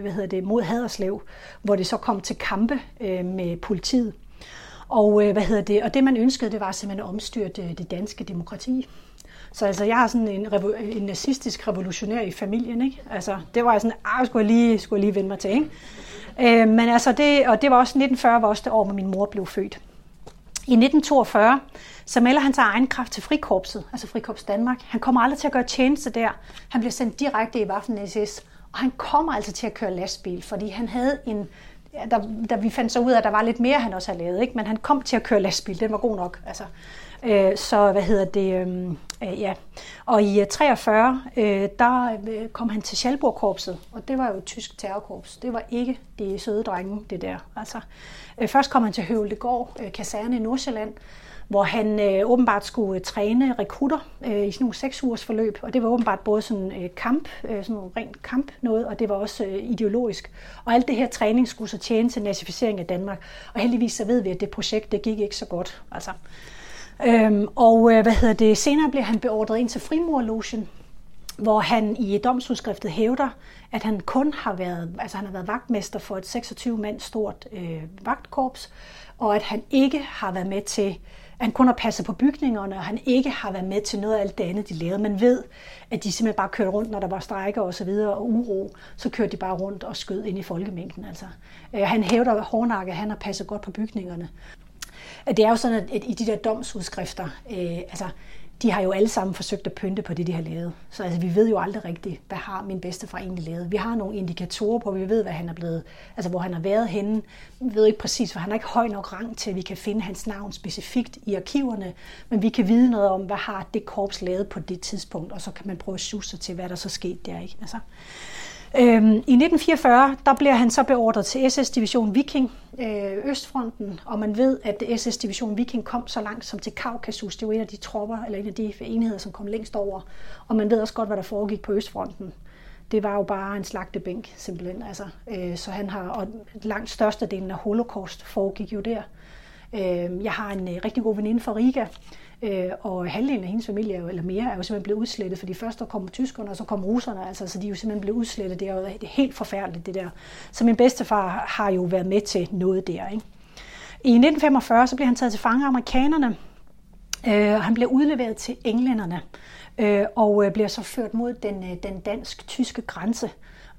hvad hedder det, mod Haderslev, hvor det så kom til kampe med politiet. Og, hvad hedder det, og det man ønskede, det var simpelthen at omstyrte det danske demokrati. Så altså, jeg har sådan en, en nazistisk revolutionær i familien, ikke? Altså, det var jeg sådan, ah, skulle jeg lige, skulle jeg lige vende mig til, ikke? Øh, men altså, det, og det var også 1940, var også det år, hvor min mor blev født. I 1942, så melder han sig egen kraft til Frikorpset, altså Frikorps Danmark. Han kommer aldrig til at gøre tjeneste der. Han bliver sendt direkte i Waffen-SS, og han kommer altså til at køre lastbil, fordi han havde en ja, der, der vi fandt så ud af, at der var lidt mere, han også havde lavet, ikke? men han kom til at køre lastbil, den var god nok. Altså. Øh, så hvad hedder det, øhm, øh, ja. Og i øh, 43, øh, der øh, kom han til Schalburg-korpset, og det var jo et tysk terrorkorps. Det var ikke de søde drenge, det der. Altså, øh, først kom han til Høvlegård, øh, kaserne i Nordsjælland, hvor han øh, åbenbart skulle øh, træne rekrutter øh, i sådan nogle seks ugers forløb, og det var åbenbart både sådan øh, kamp, øh, sådan rent kamp noget, og det var også øh, ideologisk. Og alt det her træning skulle så tjene til nazificering af Danmark, og heldigvis så ved vi, at det projekt, det gik ikke så godt. Altså, Øhm, og øh, hvad hedder det, senere blev han beordret ind til frimurlogen, hvor han i domsudskriftet hævder, at han kun har været, altså han har været vagtmester for et 26 mand stort øh, vagtkorps, og at han ikke har været med til, han kun har passet på bygningerne, og han ikke har været med til noget af alt det andet, de lavede. Man ved, at de simpelthen bare kørte rundt, når der var strejker og så videre, og uro, så kørte de bare rundt og skød ind i folkemængden. Altså. Øh, han hævder hårdnakke, at han har passet godt på bygningerne. Det er jo sådan, at i de der domsudskrifter, øh, altså, de har jo alle sammen forsøgt at pynte på det, de har lavet. Så altså, vi ved jo aldrig rigtigt, hvad har min bedstefar egentlig lavet. Vi har nogle indikatorer på, vi ved, hvad han er blevet, altså hvor han har været henne. Vi ved ikke præcis, for han har ikke høj nok rang til, at vi kan finde hans navn specifikt i arkiverne, men vi kan vide noget om, hvad har det korps lavet på det tidspunkt, og så kan man prøve at suge sig til, hvad der så skete der. Ikke? Altså, Øhm, I 1944 der bliver han så beordret til SS Division Viking, øh, Østfronten, og man ved, at SS Division Viking kom så langt som til Kaukasus. Det var en af de tropper, eller en af de enheder, som kom længst over. Og man ved også godt, hvad der foregik på Østfronten. Det var jo bare en slagtebænk, simpelthen. Altså, øh, så han har, og langt størstedelen af holocaust foregik jo der. Øh, jeg har en øh, rigtig god veninde fra Riga, øh, og halvdelen af hendes familie, eller mere, er jo simpelthen blevet udslettet, fordi først der kom tyskerne, og så kom russerne, altså, så de er jo simpelthen blevet udslettet. Det er jo helt forfærdeligt, det der. Så min bedstefar har jo været med til noget der. Ikke? I 1945 så blev han taget til fange af amerikanerne, øh, og han blev udleveret til englænderne, øh, og øh, bliver så ført mod den, øh, den dansk-tyske grænse.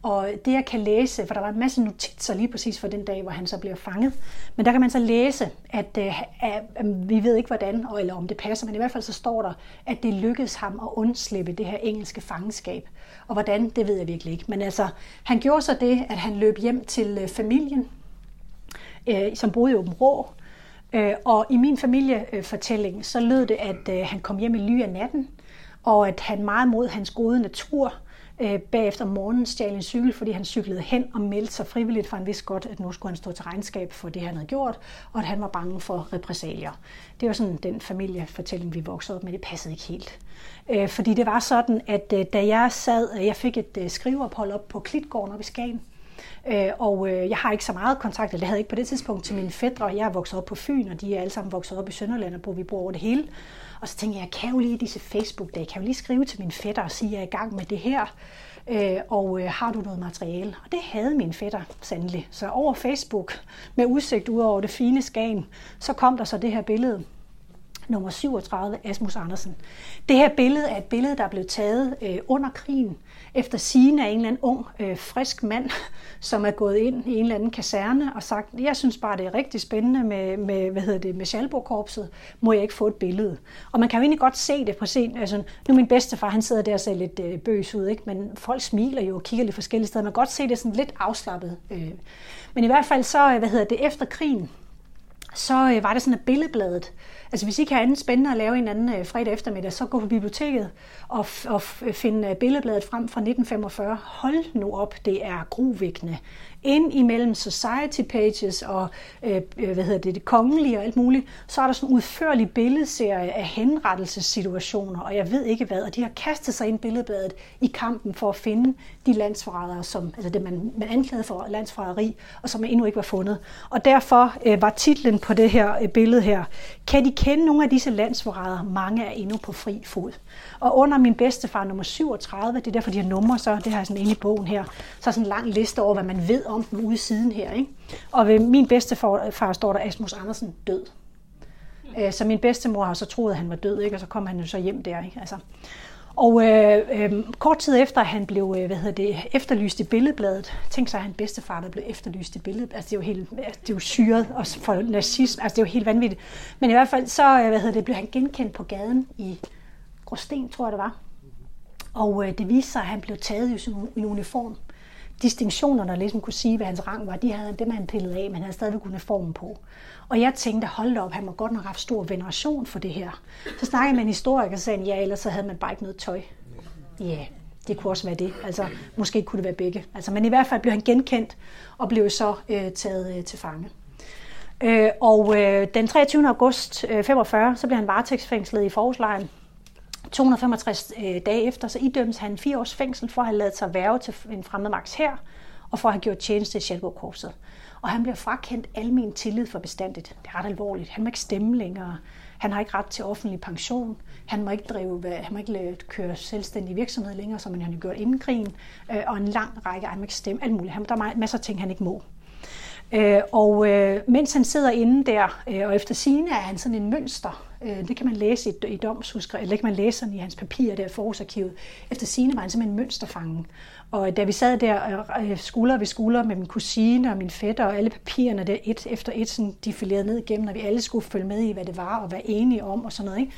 Og det jeg kan læse, for der var en masse notitser lige præcis for den dag, hvor han så bliver fanget, men der kan man så læse, at, at, at, at vi ved ikke hvordan, eller om det passer, men i hvert fald så står der, at det lykkedes ham at undslippe det her engelske fangenskab. Og hvordan, det ved jeg virkelig ikke. Men altså, han gjorde så det, at han løb hjem til øh, familien, øh, som boede i Åben Rå, og i min familiefortælling, så lød det, at han kom hjem i ly af natten, og at han meget mod hans gode natur øh, bagefter morgenen stjal en cykel, fordi han cyklede hen og meldte sig frivilligt, for han vidste godt, at nu skulle han stå til regnskab for det, han havde gjort, og at han var bange for repressalier. Det var sådan den familiefortælling, vi voksede op med. Det passede ikke helt. Øh, fordi det var sådan, at øh, da jeg sad, øh, jeg fik et øh, skriveophold op på Klitgården op i Skagen, Øh, og øh, jeg har ikke så meget kontakt, eller det havde jeg ikke på det tidspunkt, til mine fædre. Jeg er vokset op på Fyn, og de er alle sammen vokset op i Sønderland, og vi bor over det hele. Og så tænkte jeg, jeg kan jo lige disse Facebook-dage, jeg kan jo lige skrive til min fætter og sige, at jeg er i gang med det her. Øh, og øh, har du noget materiale? Og det havde min fætter sandelig. Så over Facebook, med udsigt ud over det fine Skagen, så kom der så det her billede nummer 37, Asmus Andersen. Det her billede er et billede, der blev taget øh, under krigen, efter sigende af en eller anden ung, øh, frisk mand, som er gået ind i en eller anden kaserne og sagt, jeg synes bare, det er rigtig spændende med, med hvad hedder det, med Schalborg-korpset, må jeg ikke få et billede? Og man kan jo egentlig godt se det på scenen. Altså, nu min bedstefar, han sidder der og ser lidt øh, bøs ud, ikke? men folk smiler jo og kigger lidt forskellige steder. Man kan godt se det sådan lidt afslappet. Øh. Men i hvert fald så, øh, hvad hedder det, efter krigen, så øh, var det sådan, at billedbladet, altså hvis I kan have andet spændende at lave en anden øh, fredag eftermiddag, så gå på biblioteket og, og øh, finde øh, billedbladet frem fra 1945. Hold nu op, det er grovækkende ind imellem society pages og øh, øh, hvad hedder det, det kongelige og alt muligt, så er der sådan en udførlig billedserie af henrettelsessituationer, og jeg ved ikke hvad, og de har kastet sig ind i billedbladet i kampen for at finde de landsforrædere, som, altså det man, man anklagede for landsforræderi, og som endnu ikke var fundet. Og derfor øh, var titlen på det her øh, billede her, kan de kende nogle af disse landsforrædere? Mange er endnu på fri fod. Og under min bedstefar nummer 37, det er derfor de har numre, så det har jeg sådan inde i bogen her, så er sådan en lang liste over, hvad man ved om dem ude siden her. Ikke? Og ved min bedstefar står der Asmus Andersen død. Øh, så min bedstemor har så troet, at han var død, ikke? og så kom han jo så hjem der. Ikke? Altså. Og øh, øh, kort tid efter, at han blev øh, hvad hedder det, efterlyst i billedbladet, tænk sig, at han bedstefar, der blev efterlyst i billedet. Altså, det er jo helt altså, det er jo syret og for nazisme. Altså, det er jo helt vanvittigt. Men i hvert fald, så øh, hvad hedder det, blev han genkendt på gaden i Gråsten, tror jeg det var. Og øh, det viste sig, at han blev taget i en uniform distinktioner, der ligesom kunne sige, hvad hans rang var, de havde dem, han pillede af, men han havde stadigvæk uniformen på. Og jeg tænkte, hold op, han må godt nok have haft stor veneration for det her. Så snakkede jeg med en historiker og sagde, ja, ellers så havde man bare ikke noget tøj. Ja, yeah, det kunne også være det. Altså, måske kunne det være begge. Altså, men i hvert fald blev han genkendt og blev så øh, taget øh, til fange. Øh, og øh, den 23. august øh, 45, så blev han varetægtsfængslet i forårslejren 265 øh, dage efter, så idømmes han fire års fængsel for at have lavet sig værve til en fremmed magts her, og for at have gjort tjeneste i Schalburg-korpset. Og han bliver frakendt almen tillid for bestandigt. Det er ret alvorligt. Han må ikke stemme længere. Han har ikke ret til offentlig pension. Han må ikke, drive, han må ikke køre selvstændig virksomhed længere, som han har gjort inden krigen. Øh, og en lang række, han må ikke stemme, alt muligt. Der er masser af ting, han ikke må. Øh, og øh, mens han sidder inde der, øh, og efter sine er han sådan en mønster, øh, det kan man læse i, i eller det kan man læse sådan i hans papirer der i forårsarkivet. Efter sine var han simpelthen en mønsterfange. Og da vi sad der øh, øh, skulder ved skulder med min kusine og min fætter og alle papirerne der et efter et, sådan defilerede ned igennem, og vi alle skulle følge med i, hvad det var og være enige om og sådan noget, ikke?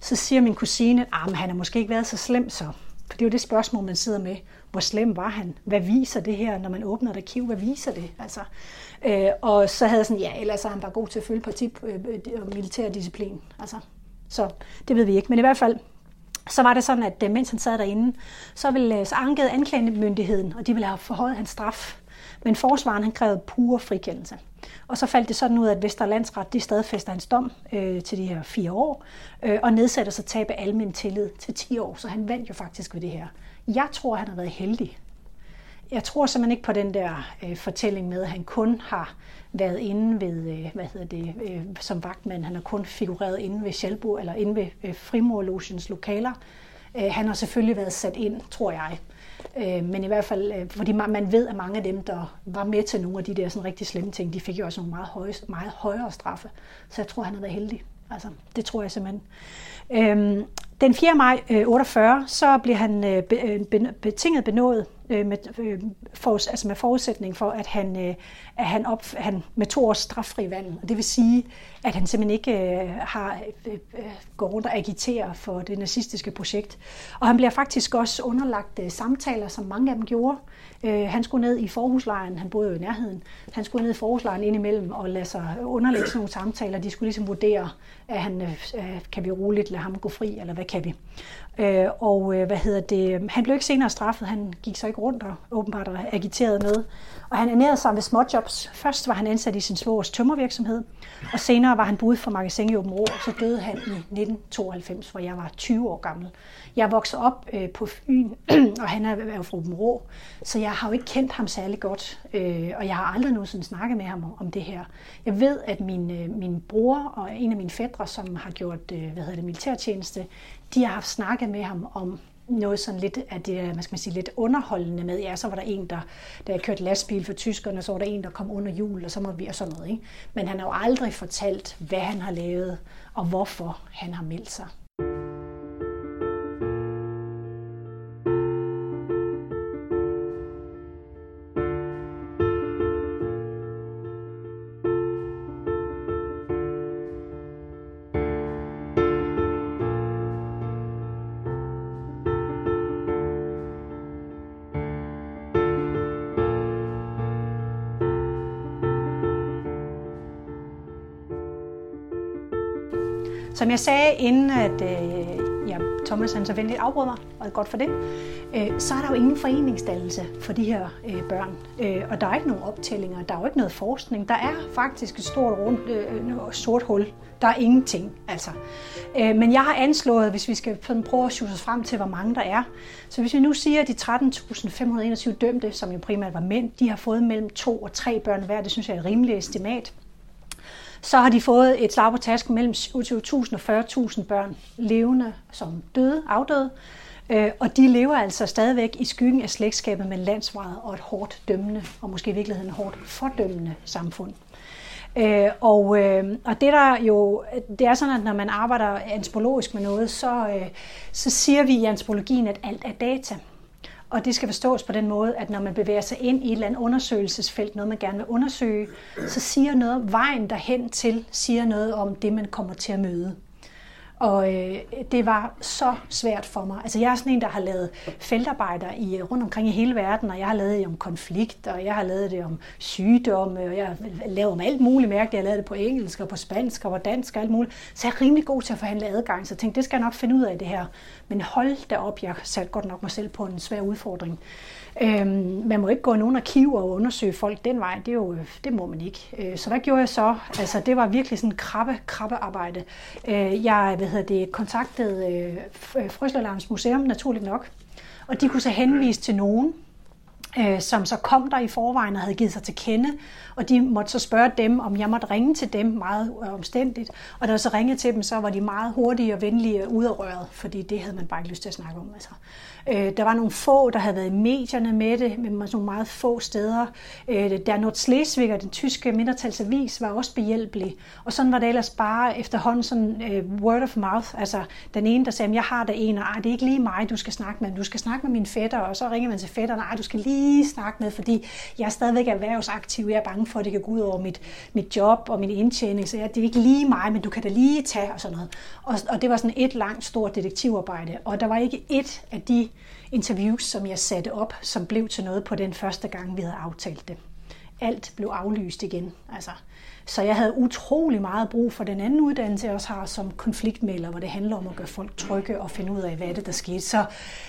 så siger min kusine, at han har måske ikke været så slem så. For det er jo det spørgsmål, man sidder med. Hvor slem var han? Hvad viser det her, når man åbner et arkiv? Hvad viser det? Altså, øh, og så havde jeg sådan, ja, ellers er han bare god til at følge parti og øh, militær disciplin. Altså, så det ved vi ikke. Men i hvert fald, så var det sådan, at øh, mens han sad derinde, så, ville, øh, så ankede anklagemyndigheden, og de ville have forhøjet hans straf. Men forsvaren han krævede pure frikendelse. Og så faldt det sådan ud, at Vesterlandsret de stadfæster hans dom øh, til de her fire år, øh, og nedsætter sig tab af almen tillid til 10 år. Så han vandt jo faktisk ved det her. Jeg tror, han har været heldig jeg tror simpelthen ikke på den der øh, fortælling med, at han kun har været inde ved, øh, hvad hedder det, øh, som vagtmand. Han har kun figureret inde ved Sjælbo, eller inde ved øh, Frimorlogens lokaler. Øh, han har selvfølgelig været sat ind, tror jeg. Øh, men i hvert fald, øh, fordi man, man ved, at mange af dem, der var med til nogle af de der sådan rigtig slemme ting, de fik jo også nogle meget, høje, meget højere straffe. Så jeg tror, han har været heldig. Altså, det tror jeg simpelthen. Øhm, den 4. maj øh, 48, så bliver han øh, øh, betinget benådet med, altså med forudsætning for, at han, at han, op, han med to års straffri vand. Og det vil sige, at han simpelthen ikke har går rundt og agiterer for det nazistiske projekt. Og han bliver faktisk også underlagt samtaler, som mange af dem gjorde. Øh, han skulle ned i forhuslejren, han boede jo i nærheden, han skulle ned i forhuslejren indimellem og lade sig underlægge sådan nogle samtaler. De skulle ligesom vurdere, at han, øh, kan vi roligt lade ham gå fri, eller hvad kan vi? Øh, og øh, hvad hedder det? Han blev ikke senere straffet, han gik så ikke rundt og åbenbart agiterede med. Og han ernærede sig med småjobs. Først var han ansat i sin svogers tømmervirksomhed, og senere var han bud for magasin i Åben Rå, og så døde han i 1992, hvor jeg var 20 år gammel. Jeg voksede op øh, på Fyn, og han er jo fra Rå, så jeg har jo ikke kendt ham særlig godt, øh, og jeg har aldrig nogensinde snakket med ham om det her. Jeg ved, at min, øh, min bror og en af mine fædre, som har gjort øh, hvad hedder det, militærtjeneste, de har haft snakket med ham om noget sådan lidt af det, hvad skal man sige, lidt underholdende med. Ja, så var der en, der, der kørte lastbil for tyskerne, så var der en, der kom under jul, og så må vi og sådan noget. Ikke? Men han har jo aldrig fortalt, hvad han har lavet, og hvorfor han har meldt sig. Som jeg sagde, inden at øh, ja, Thomas han så venligt afbrød mig, og det er godt for det, øh, så er der jo ingen foreningsdannelse for de her øh, børn. Øh, og der er ikke nogen optællinger, der er jo ikke noget forskning. Der er faktisk et stort rundt, øh, øh sort hul. Der er ingenting, altså. Øh, men jeg har anslået, hvis vi skal prøve at os frem til, hvor mange der er. Så hvis vi nu siger, at de 13.521 dømte, som jo primært var mænd, de har fået mellem to og tre børn hver, det synes jeg er et rimeligt estimat så har de fået et slag på tasken mellem 27.000 og 40.000 børn levende som døde, afdøde. Øh, og de lever altså stadigvæk i skyggen af slægtskabet med landsvaret og et hårdt dømmende, og måske i virkeligheden hårdt fordømmende samfund. Øh, og, øh, og det der jo, det er sådan, at når man arbejder antropologisk med noget, så, øh, så siger vi i antropologien, at alt er data. Og det skal forstås på den måde, at når man bevæger sig ind i et eller andet undersøgelsesfelt, noget man gerne vil undersøge, så siger noget, vejen derhen til, siger noget om det, man kommer til at møde. Og øh, det var så svært for mig. Altså jeg er sådan en, der har lavet feltarbejder i, øh, rundt omkring i hele verden, og jeg har lavet det om konflikt, og jeg har lavet det om sygdomme, og jeg har lavet om alt muligt mærke. Jeg har lavet det på engelsk og på spansk og på dansk og alt muligt. Så jeg er rimelig god til at forhandle adgang, så jeg tænkte, det skal jeg nok finde ud af det her. Men hold da op, jeg satte godt nok mig selv på en svær udfordring. Øhm, man må ikke gå i nogen arkiver og undersøge folk den vej. Det, er jo, det må man ikke. Øh, så hvad gjorde jeg så? Altså, det var virkelig sådan krabbe, krabbe arbejde. Øh, jeg hvad hedder det, kontaktede øh, Frøslerlarms Museum, naturligt nok. Og de kunne så henvise til nogen, øh, som så kom der i forvejen og havde givet sig til kende, og de måtte så spørge dem, om jeg måtte ringe til dem meget omstændigt. Og da jeg så ringede til dem, så var de meget hurtige og venlige ud af røret, fordi det havde man bare ikke lyst til at snakke om. Altså. Øh, der var nogle få, der havde været i medierne med det, men nogle meget få steder. Øh, der Nordslesvig og den tyske mindretalsavis var også behjælpelig. Og sådan var det ellers bare efterhånden sådan øh, word of mouth. Altså den ene, der sagde, jeg har der en, og det er ikke lige mig, du skal snakke med, du skal snakke med min fætter, og så ringer man til fætteren, nej, du skal lige snakke med, fordi jeg er stadigvæk erhvervsaktiv, jeg er bange for, at det kan gå ud over mit, mit job og min indtjening, så jeg, det er ikke lige mig, men du kan da lige tage og sådan noget. Og, og det var sådan et langt, stort detektivarbejde, og der var ikke et af de interviews, som jeg satte op, som blev til noget på den første gang, vi havde aftalt det. Alt blev aflyst igen. Altså, så jeg havde utrolig meget brug for den anden uddannelse, jeg også har som konfliktmælder, hvor det handler om at gøre folk trygge og finde ud af, hvad det der skete. Så,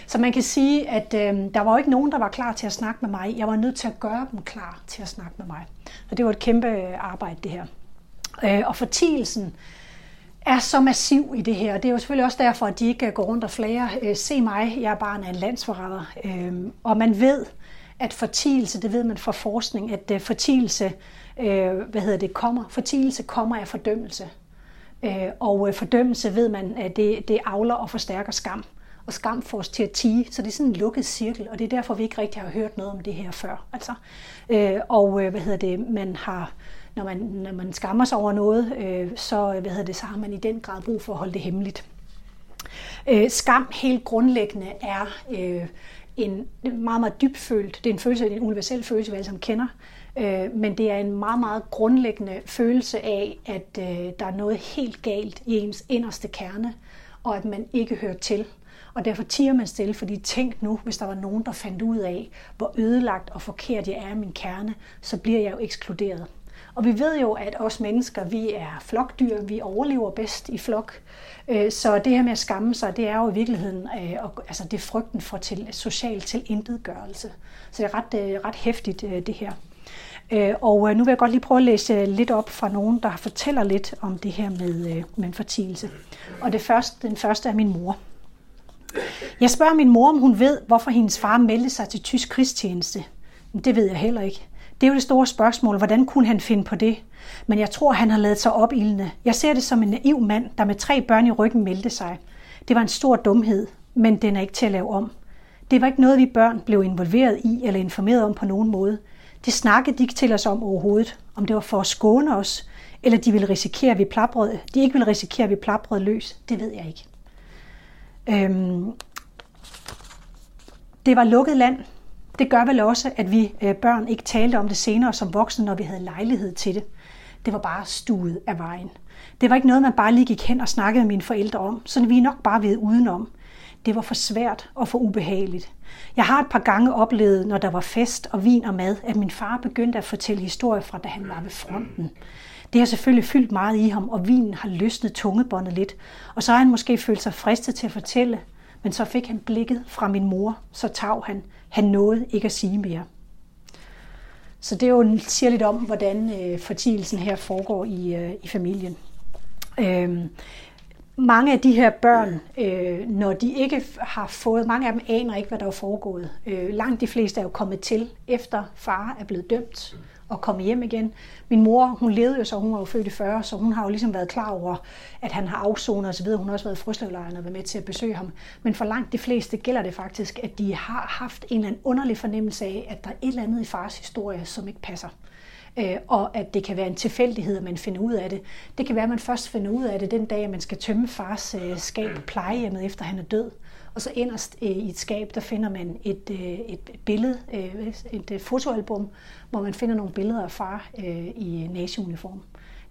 så man kan sige, at øh, der var ikke nogen, der var klar til at snakke med mig. Jeg var nødt til at gøre dem klar til at snakke med mig. Og det var et kæmpe øh, arbejde, det her. Øh, og fortielsen, er så massiv i det her. Det er jo selvfølgelig også derfor, at de ikke øh, går rundt og flager. Øh, se mig, jeg er barn af en landsforræder. Øh, og man ved, at fortielse, det ved man fra forskning, at uh, fortielse, øh, hvad hedder det, kommer, fortielse kommer af fordømmelse. Øh, og øh, fordømmelse ved man, at det, det avler og forstærker skam. Og skam får os til at tige, så det er sådan en lukket cirkel, og det er derfor, vi ikke rigtig har hørt noget om det her før. Altså, øh, og øh, hvad hedder det, man har, når man, når man skammer sig over noget, øh, så, hvad hedder det, så har man i den grad brug for at holde det hemmeligt. Øh, skam helt grundlæggende er øh, en meget, meget dybfølt, det er en følelse, det er en universel følelse, vi alle sammen kender, øh, men det er en meget, meget grundlæggende følelse af, at øh, der er noget helt galt i ens inderste kerne, og at man ikke hører til. Og derfor tiger man stille, fordi tænk nu, hvis der var nogen, der fandt ud af, hvor ødelagt og forkert jeg er i min kerne, så bliver jeg jo ekskluderet. Og vi ved jo, at os mennesker, vi er flokdyr, vi overlever bedst i flok. Øh, så det her med at skamme sig, det er jo i virkeligheden øh, altså det er frygten for til, social tilintetgørelse. Så det er ret, øh, ret hæftigt, det her. Og nu vil jeg godt lige prøve at læse lidt op fra nogen, der fortæller lidt om det her med, med fortielse. Og det første, den første er min mor. Jeg spørger min mor, om hun ved, hvorfor hendes far meldte sig til tysk krigstjeneste. Det ved jeg heller ikke. Det er jo det store spørgsmål. Hvordan kunne han finde på det? Men jeg tror, han har lavet sig opildne. Jeg ser det som en naiv mand, der med tre børn i ryggen meldte sig. Det var en stor dumhed, men den er ikke til at lave om. Det var ikke noget, vi børn blev involveret i eller informeret om på nogen måde. Det snakkede de ikke til os om overhovedet. Om det var for at skåne os, eller de ville risikere, at vi plabrød, de ikke ville risikere, at vi plabrød løs, det ved jeg ikke. Øhm, det var lukket land. Det gør vel også, at vi øh, børn ikke talte om det senere som voksne, når vi havde lejlighed til det. Det var bare stuet af vejen. Det var ikke noget, man bare lige gik hen og snakkede med mine forældre om, så vi nok bare ved udenom. Det var for svært og for ubehageligt. Jeg har et par gange oplevet, når der var fest og vin og mad, at min far begyndte at fortælle historier fra, da han var ved fronten. Det har selvfølgelig fyldt meget i ham, og vinen har løsnet tungebåndet lidt. Og så har han måske følt sig fristet til at fortælle, men så fik han blikket fra min mor, så tav han. Han nåede ikke at sige mere. Så det er jo siger lidt om, hvordan øh, fortielsen her foregår i, øh, i familien. Øh, mange af de her børn, øh, når de ikke har fået, mange af dem aner ikke, hvad der er foregået. Øh, langt de fleste er jo kommet til, efter far er blevet dømt og komme hjem igen. Min mor, hun levede jo så, hun var jo født i 40, så hun har jo ligesom været klar over, at han har afsonet osv. Hun har også været i Frøslevlejren og været med til at besøge ham. Men for langt de fleste gælder det faktisk, at de har haft en eller anden underlig fornemmelse af, at der er et eller andet i fars historie, som ikke passer øh, og at det kan være en tilfældighed, at man finder ud af det. Det kan være, at man først finder ud af det den dag, at man skal tømme fars øh, skab på plejehjemmet, efter han er død. Og så inderst øh, i et skab, der finder man et, øh, et billede, øh, et øh, fotoalbum, hvor man finder nogle billeder af far øh, i naziuniform.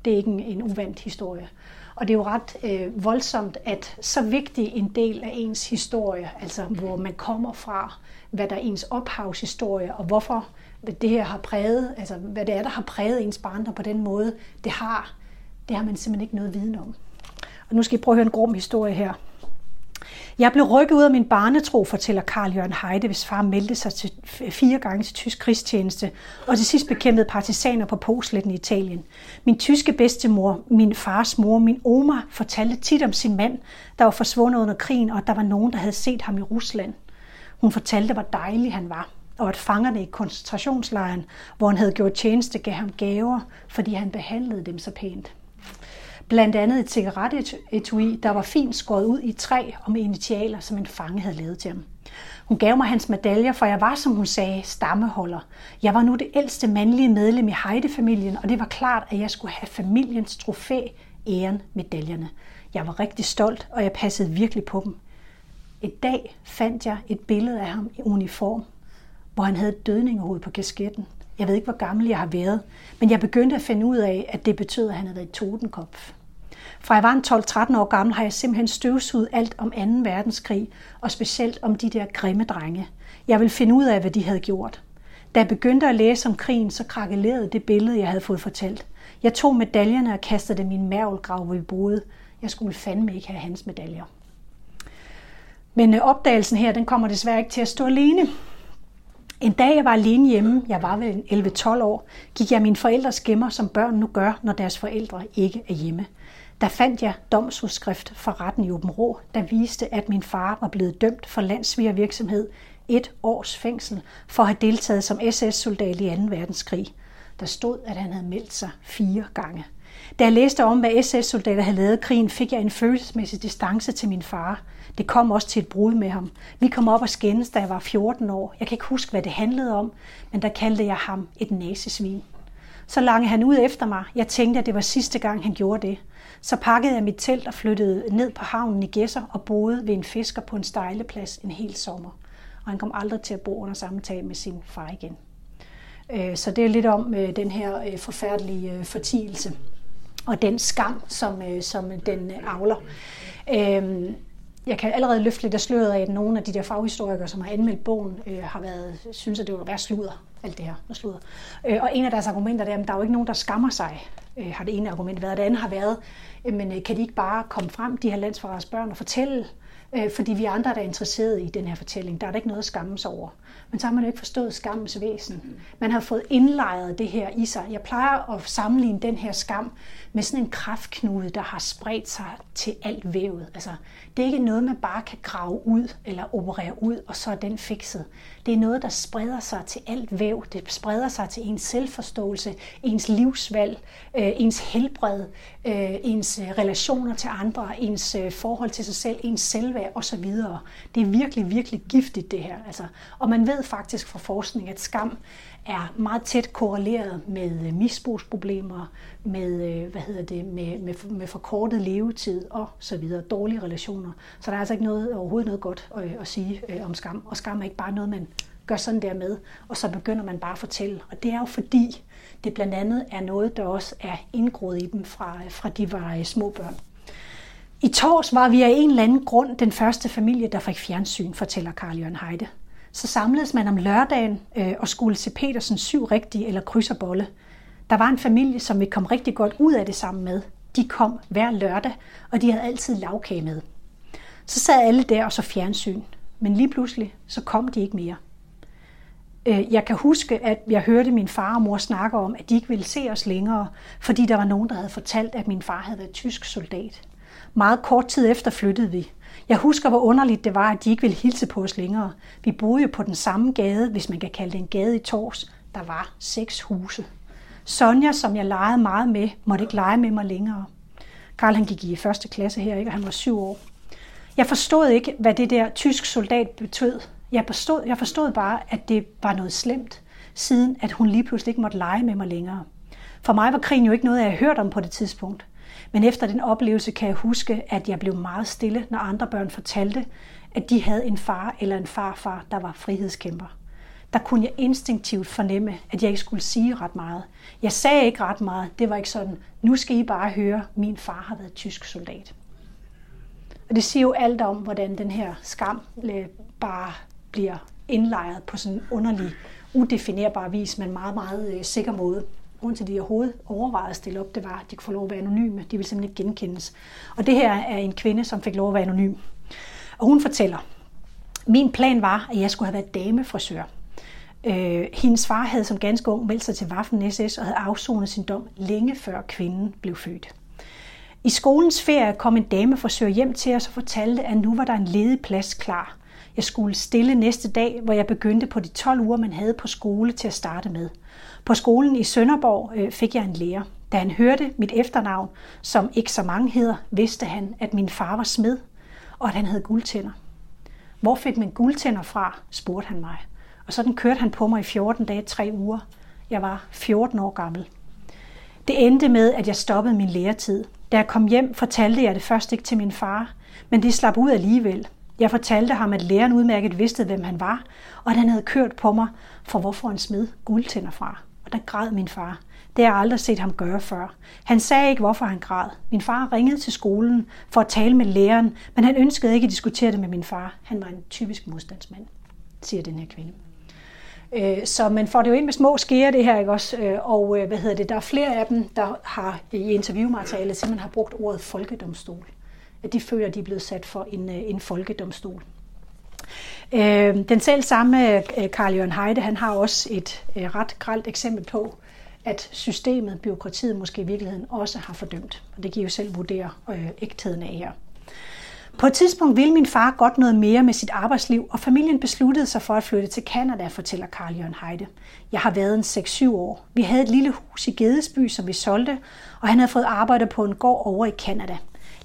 Det er ikke en, en uvandt historie. Og det er jo ret øh, voldsomt, at så vigtig en del af ens historie, altså hvor man kommer fra, hvad der er ens ophavshistorie, og hvorfor det her har præget, altså hvad det er, der har præget ens barndom på den måde, det har, det har man simpelthen ikke noget viden om. Og nu skal I prøve at høre en grum historie her. Jeg blev rykket ud af min barnetro, fortæller Karl Jørgen Heide, hvis far meldte sig til fire gange til tysk krigstjeneste, og til sidst bekæmpede partisaner på Posletten i Italien. Min tyske bedstemor, min fars mor, min oma fortalte tit om sin mand, der var forsvundet under krigen, og der var nogen, der havde set ham i Rusland. Hun fortalte, hvor dejlig han var, og at fangerne i koncentrationslejren, hvor han havde gjort tjeneste, gav ham gaver, fordi han behandlede dem så pænt. Blandt andet et cigaretetui, der var fint skåret ud i træ og med initialer, som en fange havde lavet til ham. Hun gav mig hans medaljer, for jeg var, som hun sagde, stammeholder. Jeg var nu det ældste mandlige medlem i Heide-familien, og det var klart, at jeg skulle have familiens trofæ, æren, medaljerne. Jeg var rigtig stolt, og jeg passede virkelig på dem. Et dag fandt jeg et billede af ham i uniform, hvor han havde et dødningehoved på kasketten. Jeg ved ikke, hvor gammel jeg har været, men jeg begyndte at finde ud af, at det betød, at han havde været i totenkopf. Fra jeg var en 12-13 år gammel, har jeg simpelthen støvsuget alt om 2. verdenskrig, og specielt om de der grimme drenge. Jeg ville finde ud af, hvad de havde gjort. Da jeg begyndte at læse om krigen, så krakelerede det billede, jeg havde fået fortalt. Jeg tog medaljerne og kastede dem i en mærvelgrav, hvor vi boede. Jeg skulle fandme ikke have hans medaljer. Men øh, opdagelsen her, den kommer desværre ikke til at stå alene. En dag jeg var alene hjemme, jeg var vel 11-12 år, gik jeg min forældres gemmer, som børn nu gør, når deres forældre ikke er hjemme. Der fandt jeg domsudskrift fra retten i Åben Rå, der viste, at min far var blevet dømt for landsvigervirksomhed et års fængsel for at have deltaget som SS-soldat i 2. verdenskrig. Der stod, at han havde meldt sig fire gange. Da jeg læste om, hvad SS-soldater havde lavet krigen, fik jeg en følelsesmæssig distance til min far. Det kom også til et brud med ham. Vi kom op og skændes, da jeg var 14 år. Jeg kan ikke huske, hvad det handlede om, men der kaldte jeg ham et nazisvin. Så lange han ud efter mig. Jeg tænkte, at det var sidste gang, han gjorde det. Så pakkede jeg mit telt og flyttede ned på havnen i Gæsser og boede ved en fisker på en stejleplads en hel sommer. Og han kom aldrig til at bo under samme tag med sin far igen. Øh, så det er lidt om øh, den her øh, forfærdelige fortielse og den skam, som, som den avler. Jeg kan allerede løfte lidt af sløret af, at nogle af de der faghistorikere, som har anmeldt bogen, har været, synes, at det var værd sludder, alt det her med sludder. Og en af deres argumenter er, at der er jo ikke nogen, der skammer sig, Øh, har det ene argument været. Det andet har været, øh, men øh, kan de ikke bare komme frem, de her landsforræders børn, og fortælle, fordi vi andre, der er interesseret i den her fortælling, der er der ikke noget at skamme sig over. Men så har man jo ikke forstået skammens væsen. Man har fået indlejret det her i sig. Jeg plejer at sammenligne den her skam med sådan en kraftknude, der har spredt sig til alt vævet. Altså, det er ikke noget, man bare kan grave ud eller operere ud, og så er den fikset. Det er noget, der spreder sig til alt væv. Det spreder sig til ens selvforståelse, ens livsvalg, øh, ens helbred, øh, ens øh, relationer til andre, ens øh, forhold til sig selv, ens selvværd osv. Det er virkelig, virkelig giftigt det her. Altså, og man ved faktisk fra forskning, at skam er meget tæt korreleret med øh, misbrugsproblemer, med, øh, hvad hedder det, med, med, med forkortet levetid og så videre, dårlige relationer. Så der er altså ikke noget, overhovedet noget godt at, at sige om skam. Og skam er ikke bare noget, man gør sådan der med, og så begynder man bare at fortælle. Og det er jo fordi, det blandt andet er noget, der også er indgroet i dem fra, fra de var små børn. I tors var vi af en eller anden grund den første familie, der fik fjernsyn, fortæller Karl Jørgen Heide. Så samledes man om lørdagen øh, og skulle se Petersens syv rigtige eller krydserbolle. Der var en familie, som vi kom rigtig godt ud af det sammen med. De kom hver lørdag, og de havde altid lavkage med. Så sad alle der og så fjernsyn. Men lige pludselig, så kom de ikke mere. Øh, jeg kan huske, at jeg hørte min far og mor snakke om, at de ikke ville se os længere, fordi der var nogen, der havde fortalt, at min far havde været tysk soldat. Meget kort tid efter flyttede vi. Jeg husker, hvor underligt det var, at de ikke ville hilse på os længere. Vi boede jo på den samme gade, hvis man kan kalde det en gade i Tors. Der var seks huse. Sonja, som jeg legede meget med, måtte ikke lege med mig længere. Karl han gik i første klasse her, ikke? og han var syv år. Jeg forstod ikke, hvad det der tysk soldat betød. Jeg forstod, jeg forstod bare, at det var noget slemt, siden at hun lige pludselig ikke måtte lege med mig længere. For mig var krigen jo ikke noget, jeg havde hørt om på det tidspunkt. Men efter den oplevelse kan jeg huske, at jeg blev meget stille, når andre børn fortalte, at de havde en far eller en farfar, der var frihedskæmper. Der kunne jeg instinktivt fornemme, at jeg ikke skulle sige ret meget. Jeg sagde ikke ret meget. Det var ikke sådan, nu skal I bare høre, min far har været tysk soldat. Og det siger jo alt om, hvordan den her skam øh, bare bliver indlejret på sådan en underlig, udefinerbar vis, men meget, meget øh, sikker måde grund til, at de overhovedet overvejede at stille op, det var, at de kunne få lov at være anonyme. De ville simpelthen ikke genkendes. Og det her er en kvinde, som fik lov at være anonym. Og hun fortæller, min plan var, at jeg skulle have været damefrisør. Øh, hendes far havde som ganske ung meldt sig til Waffen SS og havde afsonet sin dom længe før kvinden blev født. I skolens ferie kom en damefrisør hjem til os og fortalte, at nu var der en ledig plads klar. Jeg skulle stille næste dag, hvor jeg begyndte på de 12 uger, man havde på skole til at starte med. På skolen i Sønderborg øh, fik jeg en lærer. Da han hørte mit efternavn, som ikke så mange hedder, vidste han, at min far var smed, og at han havde guldtænder. Hvor fik man guldtænder fra, spurgte han mig. Og sådan kørte han på mig i 14 dage, 3 uger. Jeg var 14 år gammel. Det endte med, at jeg stoppede min læretid. Da jeg kom hjem, fortalte jeg det først ikke til min far, men det slap ud alligevel. Jeg fortalte ham, at læreren udmærket vidste, hvem han var, og at han havde kørt på mig, for hvorfor han smed guldtænder fra. Og der græd min far. Det har jeg aldrig set ham gøre før. Han sagde ikke, hvorfor han græd. Min far ringede til skolen for at tale med læreren, men han ønskede ikke at diskutere det med min far. Han var en typisk modstandsmand, siger den her kvinde. Øh, så man får det jo ind med små skære det her, ikke også? Øh, og øh, hvad hedder det, der er flere af dem, der har i interviewmaterialet simpelthen har brugt ordet folkedomstol at de føler, at de er blevet sat for en, en folkedomstol. Øh, den selv samme øh, Karl Jørgen Heide, han har også et øh, ret gralt eksempel på, at systemet, byråkratiet måske i virkeligheden også har fordømt. Og det giver jo selv vurdere øh, ægtheden af her. På et tidspunkt ville min far godt noget mere med sit arbejdsliv, og familien besluttede sig for at flytte til Kanada, fortæller Karl Jørgen Heide. Jeg har været en 6-7 år. Vi havde et lille hus i Gedesby, som vi solgte, og han havde fået arbejde på en gård over i Kanada.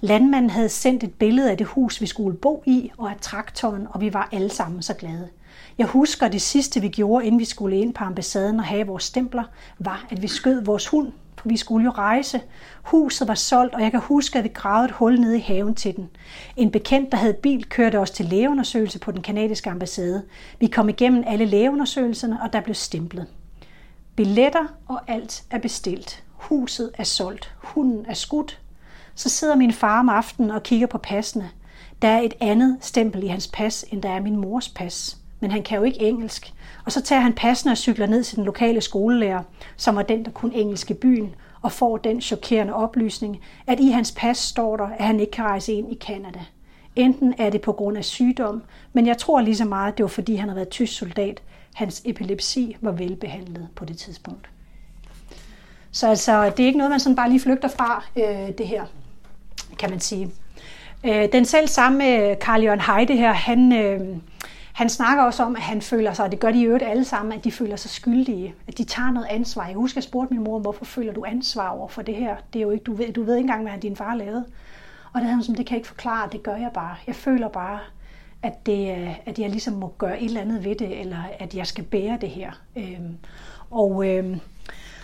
Landmanden havde sendt et billede af det hus, vi skulle bo i, og af traktoren, og vi var alle sammen så glade. Jeg husker, det sidste vi gjorde, inden vi skulle ind på ambassaden og have vores stempler, var, at vi skød vores hund, for vi skulle jo rejse. Huset var solgt, og jeg kan huske, at vi gravede et hul nede i haven til den. En bekendt, der havde bil, kørte os til lægeundersøgelse på den kanadiske ambassade. Vi kom igennem alle lægeundersøgelserne, og der blev stemplet. Billetter og alt er bestilt. Huset er solgt. Hunden er skudt. Så sidder min far om aftenen og kigger på passene. Der er et andet stempel i hans pas, end der er min mors pas men han kan jo ikke engelsk. Og så tager han passene og cykler ned til den lokale skolelærer, som var den, der kunne engelsk i byen, og får den chokerende oplysning, at i hans pas står der, at han ikke kan rejse ind i Kanada. Enten er det på grund af sygdom, men jeg tror lige så meget, at det var fordi, han havde været tysk soldat. Hans epilepsi var velbehandlet på det tidspunkt. Så altså, det er ikke noget, man sådan bare lige flygter fra, øh, det her, kan man sige. Øh, den selv samme øh, Karl Jørgen Heide her, han, øh, han snakker også om, at han føler sig, og det gør de i øvrigt alle sammen, at de føler sig skyldige, at de tager noget ansvar. Jeg husker, jeg spurgte min mor, hvorfor føler du ansvar over for det her? Det er jo ikke, du, ved, du ved ikke engang, hvad din far lavede. Og det havde hun som, det kan jeg ikke forklare, det gør jeg bare. Jeg føler bare, at, det, øh, at jeg ligesom må gøre et eller andet ved det, eller at jeg skal bære det her. Øhm, og øhm,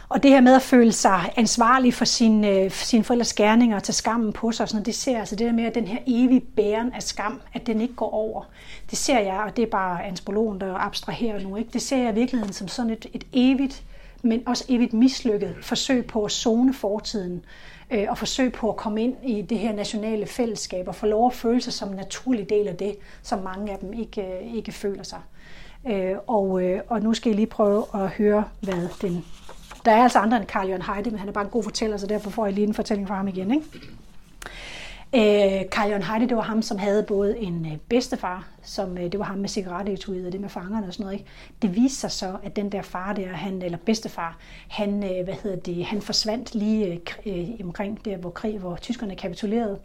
og det her med at føle sig ansvarlig for sin, øh, for sine forældres gerninger og tage skammen på sig, sådan, det ser altså det der med, at den her evige bæren af skam, at den ikke går over. Det ser jeg, og det er bare antropologen, der abstraherer nu, ikke? det ser jeg i virkeligheden som sådan et, et evigt, men også evigt mislykket forsøg på at zone fortiden øh, og forsøg på at komme ind i det her nationale fællesskab og få lov at føle sig som en naturlig del af det, som mange af dem ikke, øh, ikke føler sig. Øh, og, øh, og nu skal jeg lige prøve at høre, hvad den der er altså andre end Karl Jørgen Heide, men han er bare en god fortæller, så derfor får jeg lige en fortælling fra ham igen. Ikke? Øh, Karl Jørgen Heide, det var ham, som havde både en øh, bedstefar, som øh, det var ham med cigarettetuiet og det med fangerne og sådan noget. Ikke? Det viste sig så, at den der far der, han, eller bedstefar, han, øh, hvad hedder det, han forsvandt lige øh, øh omkring der, hvor krig, hvor tyskerne kapitulerede.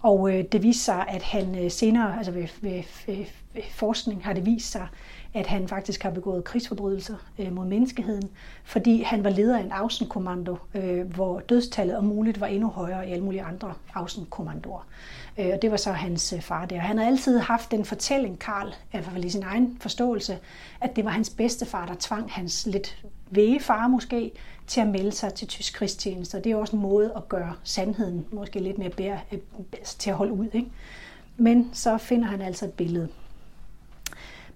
Og øh, det viste sig, at han øh, senere, altså ved, ved, ved, ved forskning har det vist sig, at han faktisk har begået krigsforbrydelser øh, mod menneskeheden, fordi han var leder af en Außenkommando, øh, hvor dødstallet om muligt var endnu højere i alle mulige andre Außenkommandoer. Øh, og det var så hans øh, far der. Han har altid haft den fortælling, Karl, i hvert fald i sin egen forståelse, at det var hans bedstefar, der tvang hans lidt væge far måske til at melde sig til tysk krigstjeneste. Og det er også en måde at gøre sandheden måske lidt mere bære, øh, til at holde ud. Ikke? Men så finder han altså et billede.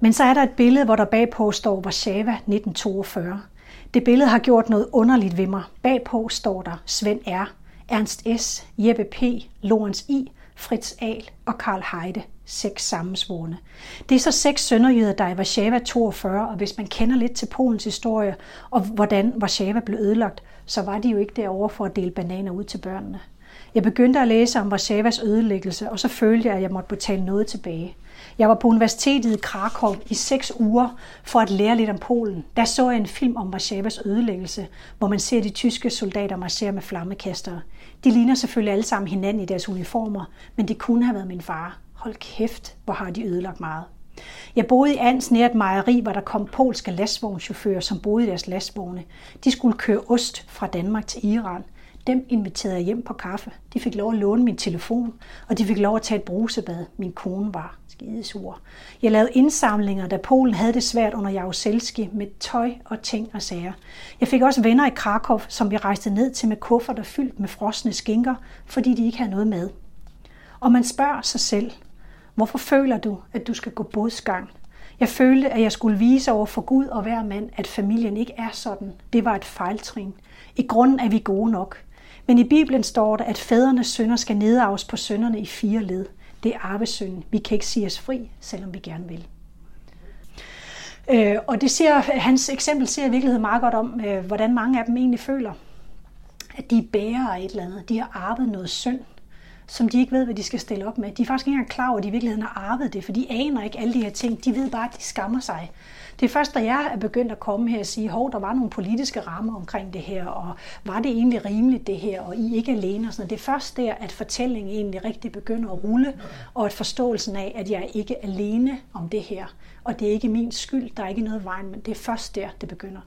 Men så er der et billede, hvor der bagpå står Warszawa 1942. Det billede har gjort noget underligt ved mig. Bagpå står der Svend R., Ernst S., Jeppe P., Lorenz I., Fritz Ahl og Karl Heide, seks sammensvorne. Det er så seks sønderjyder, der er i Warszawa 42, og hvis man kender lidt til Polens historie og hvordan Warszawa blev ødelagt, så var de jo ikke derovre for at dele bananer ud til børnene. Jeg begyndte at læse om Warszawas ødelæggelse, og så følte jeg, at jeg måtte betale noget tilbage. Jeg var på universitetet i Krakow i seks uger for at lære lidt om Polen. Der så jeg en film om Warszawas ødelæggelse, hvor man ser de tyske soldater marchere med flammekastere. De ligner selvfølgelig alle sammen hinanden i deres uniformer, men det kunne have været min far. Hold kæft, hvor har de ødelagt meget. Jeg boede i Ans nær et mejeri, hvor der kom polske lastvognschauffører, som boede i deres lastvogne. De skulle køre ost fra Danmark til Iran. Dem inviterede jeg hjem på kaffe. De fik lov at låne min telefon, og de fik lov at tage et brusebad. Min kone var skidesur. Jeg lavede indsamlinger, da Polen havde det svært under Jaruzelski med tøj og ting og sager. Jeg fik også venner i Krakow, som vi rejste ned til med kufferter fyldt med frosne skinker, fordi de ikke havde noget med. Og man spørger sig selv, hvorfor føler du, at du skal gå bodsgang? Jeg følte, at jeg skulle vise over for Gud og hver mand, at familien ikke er sådan. Det var et fejltrin. I grunden er vi gode nok. Men i Bibelen står der, at fædrenes sønder skal nedarves på sønderne i fire led. Det er arvesynden. Vi kan ikke sige os fri, selvom vi gerne vil. Øh, og det siger, hans eksempel siger i virkeligheden meget godt om, øh, hvordan mange af dem egentlig føler, at de bærer af et eller andet. De har arvet noget synd. som de ikke ved, hvad de skal stille op med. De er faktisk ikke engang klar over, at de i virkeligheden har arvet det, for de aner ikke alle de her ting. De ved bare, at de skammer sig. Det er først, da jeg er begyndt at komme her og sige, hov, der var nogle politiske rammer omkring det her, og var det egentlig rimeligt det her, og I ikke alene og sådan Det er først der, at fortællingen egentlig rigtig begynder at rulle, og at forståelsen af, at jeg er ikke alene om det her, og det er ikke min skyld, der er ikke noget vejen, men det er først der, det begynder.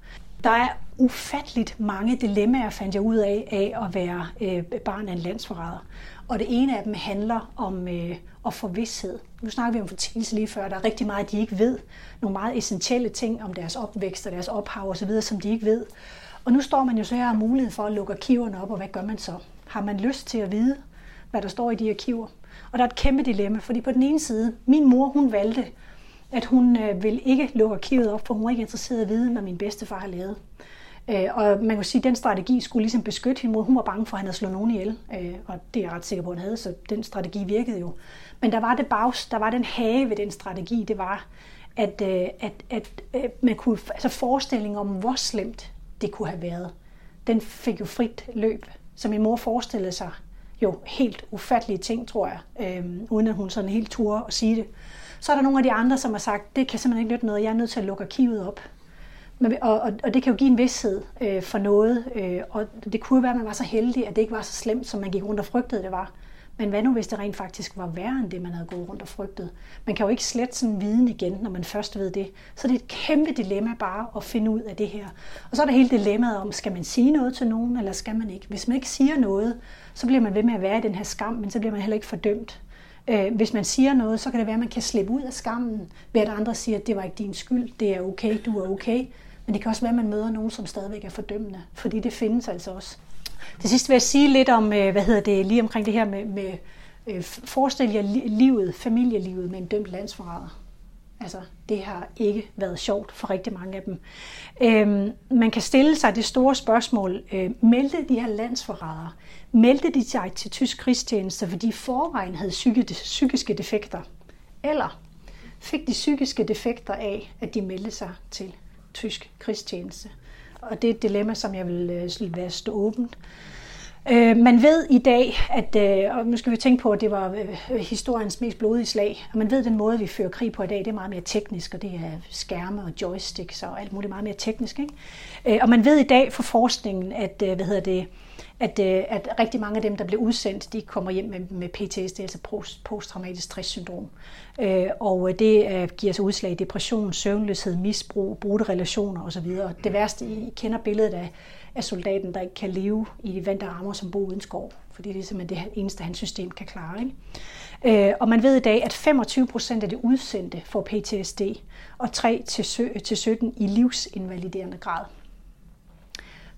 Der er ufatteligt mange dilemmaer, fandt jeg ud af, af at være øh, barn af en landsforræder. Og det ene af dem handler om øh, at få vidshed. Nu snakker vi om fortællelse lige før. Der er rigtig meget, de ikke ved. Nogle meget essentielle ting om deres opvækst og deres ophav osv., som de ikke ved. Og nu står man jo så her og har mulighed for at lukke arkiverne op, og hvad gør man så? Har man lyst til at vide, hvad der står i de arkiver? Og der er et kæmpe dilemma, fordi på den ene side, min mor, hun valgte, at hun øh, vil ikke lukke arkivet op, for hun var ikke interesseret i at vide, hvad min bedstefar har lavet. Øh, og man kan sige, at den strategi skulle ligesom beskytte hende mod, hun var bange for, at han havde slået nogen ihjel. Øh, og det er jeg ret sikker på, at han havde, så den strategi virkede jo. Men der var det bags, der var den have ved den strategi, det var, at, øh, at, at, øh, man kunne, altså forestilling om, hvor slemt det kunne have været, den fik jo frit løb. Så min mor forestillede sig jo helt ufattelige ting, tror jeg, øh, uden at hun sådan helt turde at sige det. Så er der nogle af de andre, som har sagt, det kan simpelthen ikke nytte noget, jeg er nødt til at lukke arkivet op. Men, og, og, og det kan jo give en vidshed øh, for noget, øh, og det kunne være, at man var så heldig, at det ikke var så slemt, som man gik rundt og frygtede, det var. Men hvad nu, hvis det rent faktisk var værre end det, man havde gået rundt og frygtet? Man kan jo ikke slet sådan viden igen, når man først ved det. Så det er et kæmpe dilemma bare at finde ud af det her. Og så er der hele dilemmaet om, skal man sige noget til nogen, eller skal man ikke? Hvis man ikke siger noget, så bliver man ved med at være i den her skam, men så bliver man heller ikke fordømt. Øh, hvis man siger noget, så kan det være, at man kan slippe ud af skammen, ved at andre siger, at det var ikke din skyld, det er okay, du er okay. Men det kan også være, at man møder nogen, som stadigvæk er fordømmende, fordi det findes altså også. Til sidst vil jeg sige lidt om, øh, hvad hedder det, lige omkring det her med, med øh, forestil jer livet, familielivet med en dømt landsforræder. Altså, det har ikke været sjovt for rigtig mange af dem. Øhm, man kan stille sig det store spørgsmål, øh, meldte de her landsforrædere, meldte de sig til tysk krigstjeneste, fordi forvejen havde psykiske defekter? Eller fik de psykiske defekter af, at de meldte sig til tysk krigstjeneste? Og det er et dilemma, som jeg vil øh, være stå åbent. Øh, man ved i dag, at, øh, og nu skal vi tænke på, at det var øh, historiens mest blodige slag, og man ved, at den måde, vi fører krig på i dag, det er meget mere teknisk, og det er skærme og joysticks og alt muligt meget mere teknisk. Ikke? Øh, og man ved i dag fra forskningen, at, øh, hvad hedder det, øh, at øh, at rigtig mange af dem, der bliver udsendt, de kommer hjem med, med PTSD, altså post, posttraumatisk stresssyndrom. Øh, og øh, det øh, giver sig udslag i depression, søvnløshed, misbrug, brudte relationer osv. Det værste, I kender billedet af, af soldaten, der ikke kan leve i vand og rammer som bor uden skov, fordi det er simpelthen det eneste, hans system kan klare. Ikke? Øh, og man ved i dag, at 25 procent af det udsendte får PTSD, og 3-17 i livsinvaliderende grad.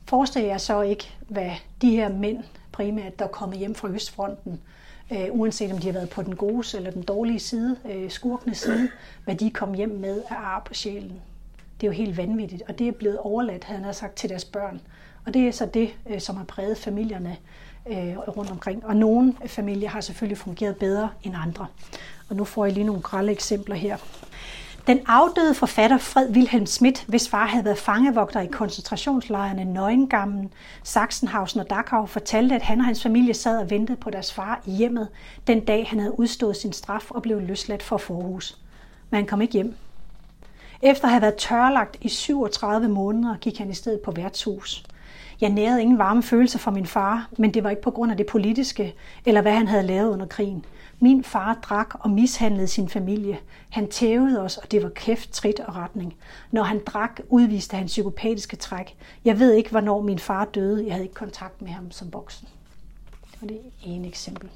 Forestil jer så ikke, hvad de her mænd primært, der er kommet hjem fra Østfronten, øh, uanset om de har været på den gode eller den dårlige side, øh, skurkende side, hvad de kom hjem med af ar på sjælen. Det er jo helt vanvittigt, og det er blevet overladt, havde han sagt, til deres børn. Og det er så det, øh, som har præget familierne øh, rundt omkring. Og nogle familier har selvfølgelig fungeret bedre end andre. Og nu får jeg lige nogle grælde eksempler her. Den afdøde forfatter Fred Wilhelm Schmidt, hvis far havde været fangevogter i koncentrationslejrene Nøgengammen, Sachsenhausen og Dachau, fortalte, at han og hans familie sad og ventede på deres far i hjemmet den dag, han havde udstået sin straf og blev løsladt for forhus. Men han kom ikke hjem. Efter at have været tørlagt i 37 måneder, gik han i stedet på værtshus. Jeg nærede ingen varme følelser for min far, men det var ikke på grund af det politiske, eller hvad han havde lavet under krigen. Min far drak og mishandlede sin familie. Han tævede os, og det var kæft, trit og retning. Når han drak, udviste han psykopatiske træk. Jeg ved ikke, hvornår min far døde. Jeg havde ikke kontakt med ham som voksen. Det var det ene eksempel.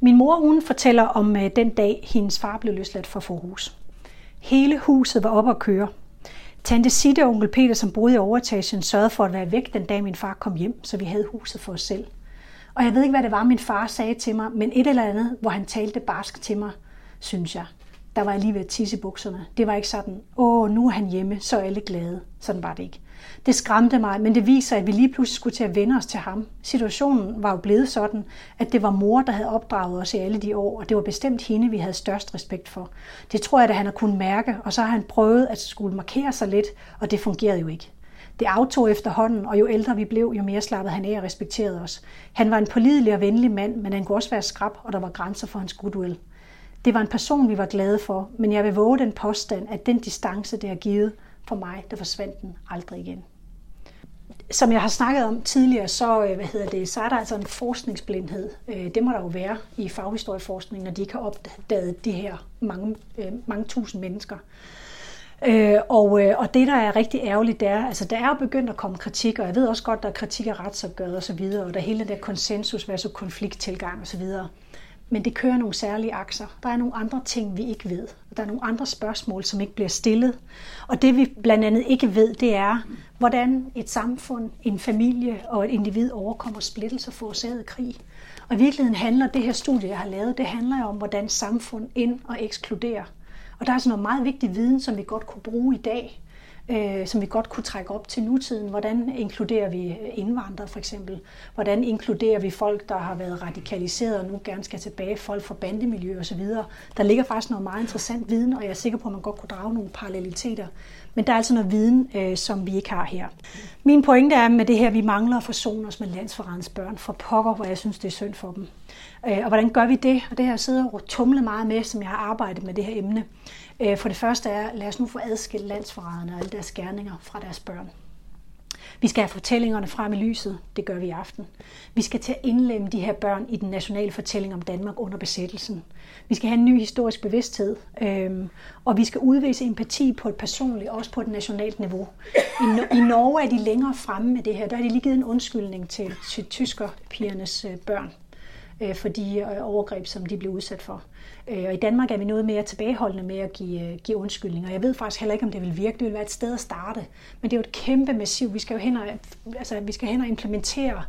Min mor hun fortæller om øh, den dag, hendes far blev løsladt fra forhus. Hele huset var oppe at køre. Tante Sitte og onkel Peter, som boede i overetagen, sørgede for at være væk den dag, min far kom hjem, så vi havde huset for os selv. Og jeg ved ikke, hvad det var, min far sagde til mig, men et eller andet, hvor han talte barsk til mig, synes jeg. Der var jeg lige ved at tisse i bukserne. Det var ikke sådan, åh, nu er han hjemme, så er alle glade. Sådan var det ikke. Det skræmte mig, men det viser, at vi lige pludselig skulle til at vende os til ham. Situationen var jo blevet sådan, at det var mor, der havde opdraget os i alle de år, og det var bestemt hende, vi havde størst respekt for. Det tror jeg, at han har kunnet mærke, og så har han prøvet at skulle markere sig lidt, og det fungerede jo ikke. Det aftog efterhånden, og jo ældre vi blev, jo mere slappede han af og respekterede os. Han var en pålidelig og venlig mand, men han kunne også være skrab, og der var grænser for hans goodwill. Det var en person, vi var glade for, men jeg vil våge den påstand, at den distance, det har givet for mig, der forsvandt den aldrig igen. Som jeg har snakket om tidligere, så, øh, hvad hedder det, så er der altså en forskningsblindhed. Øh, det må der jo være i faghistorieforskning, når de ikke har opdaget de her mange, øh, mange tusind mennesker. Øh, Og, øh, og det, der er rigtig ærgerligt, det er, altså der er begyndt at komme kritik, og jeg ved også godt, der er kritik af retsopgøret og så videre, og der er hele den der konsensus versus konflikttilgang og så videre. Men det kører nogle særlige akser. Der er nogle andre ting, vi ikke ved. Der er nogle andre spørgsmål, som ikke bliver stillet. Og det vi blandt andet ikke ved, det er, hvordan et samfund, en familie og et individ overkommer splittelse forårsaget krig. Og i virkeligheden handler det her studie, jeg har lavet, det handler om, hvordan samfund ind- og ekskluderer. Og der er sådan noget meget vigtig viden, som vi godt kunne bruge i dag, øh, som vi godt kunne trække op til nutiden. Hvordan inkluderer vi øh, indvandrere for eksempel? Hvordan inkluderer vi folk, der har været radikaliseret og nu gerne skal tilbage, folk fra bandemiljø osv.? Der ligger faktisk noget meget interessant viden, og jeg er sikker på, at man godt kunne drage nogle paralleliteter. Men der er altså noget viden, øh, som vi ikke har her. Min pointe er med det her, at vi mangler at forsone os med landsforrædens børn. For pokker, hvor jeg synes, det er synd for dem. Øh, og hvordan gør vi det? Og det har jeg siddet og tumlet meget med, som jeg har arbejdet med det her emne. Øh, for det første er, lad os nu få adskilt landsforræderne og alle deres gerninger fra deres børn. Vi skal have fortællingerne frem i lyset. Det gør vi i aften. Vi skal til at indlemme de her børn i den nationale fortælling om Danmark under besættelsen. Vi skal have en ny historisk bevidsthed, øhm, og vi skal udvise empati på et personligt, også på et nationalt niveau. I, I Norge er de længere fremme med det her. Der er de lige givet en undskyldning til, til tyskerpigernes øh, børn øh, for de øh, overgreb, som de blev udsat for. Øh, og i Danmark er vi noget mere tilbageholdende med at give, øh, give undskyldninger. Jeg ved faktisk heller ikke, om det vil virke. Det vil være et sted at starte. Men det er jo et kæmpe massiv. Vi skal jo hen og, altså, vi skal hen og implementere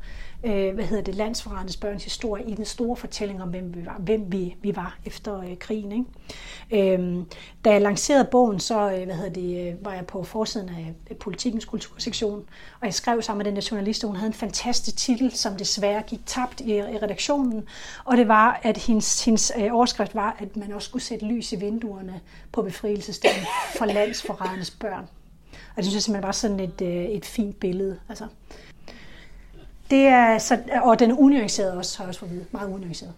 øh, hvad hedder det, landsforrædernes børns historie i den store fortælling om, hvem vi var, hvem vi, vi var efter øh, krigen. Ikke? Øh, da jeg lancerede bogen, så øh, hvad hedder det, øh, var jeg på forsiden af øh, politikens kultursektion, og jeg skrev sammen med den der journalist, og hun havde en fantastisk titel, som desværre gik tabt i, i redaktionen, og det var, at hendes, hendes øh, overskrift var, at man også skulle sætte lys i vinduerne på befrielsesdagen for landsforrædernes børn. Og det synes jeg simpelthen var sådan et, øh, et fint billede. Altså, det er, så, og den er unuanceret også, har jeg også fået vide. Meget unuanceret.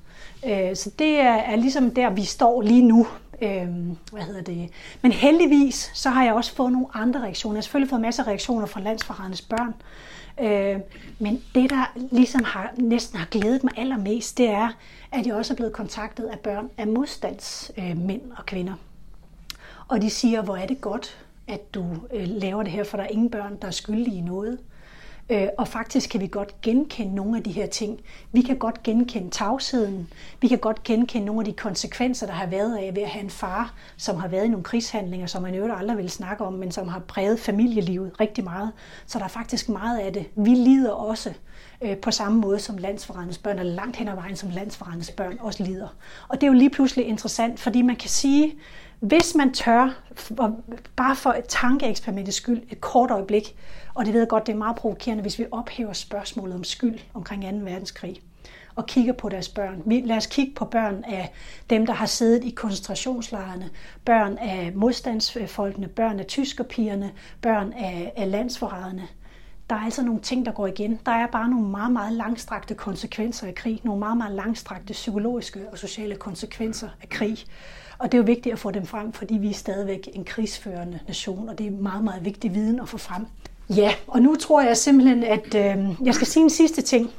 Øh, så det er, er ligesom der, vi står lige nu. Øh, hvad hedder det? Men heldigvis, så har jeg også fået nogle andre reaktioner. Jeg har selvfølgelig fået masser af reaktioner fra landsforrædernes børn. Øh, men det, der ligesom har, næsten har glædet mig allermest, det er, at jeg også er blevet kontaktet af børn af modstandsmænd øh, og kvinder. Og de siger, hvor er det godt, at du øh, laver det her, for der er ingen børn, der er skyldige i noget. Øh, Øh, og faktisk kan vi godt genkende nogle af de her ting. Vi kan godt genkende tavsheden. Vi kan godt genkende nogle af de konsekvenser, der har været af ved at have en far, som har været i nogle krigshandlinger, som man jo aldrig vil snakke om, men som har præget familielivet rigtig meget. Så der er faktisk meget af det. Vi lider også øh, på samme måde som landsforrendes børn, eller langt hen ad vejen som landsforrendes børn også lider. Og det er jo lige pludselig interessant, fordi man kan sige, hvis man tør, bare for et tankeeksperimentets skyld, et kort øjeblik, og det ved jeg godt, det er meget provokerende, hvis vi ophæver spørgsmålet om skyld omkring 2. verdenskrig, og kigger på deres børn. Vi, lad os kigge på børn af dem, der har siddet i koncentrationslejrene, børn af modstandsfolkene, børn af tyskerpigerne, børn af, af landsforræderne. Der er altså nogle ting, der går igen. Der er bare nogle meget, meget langstrakte konsekvenser af krig. Nogle meget, meget langstrakte psykologiske og sociale konsekvenser af krig. Og det er jo vigtigt at få dem frem, fordi vi er stadigvæk en krigsførende nation, og det er meget, meget vigtig viden at få frem. Ja, og nu tror jeg simpelthen, at øh, jeg skal sige en sidste ting.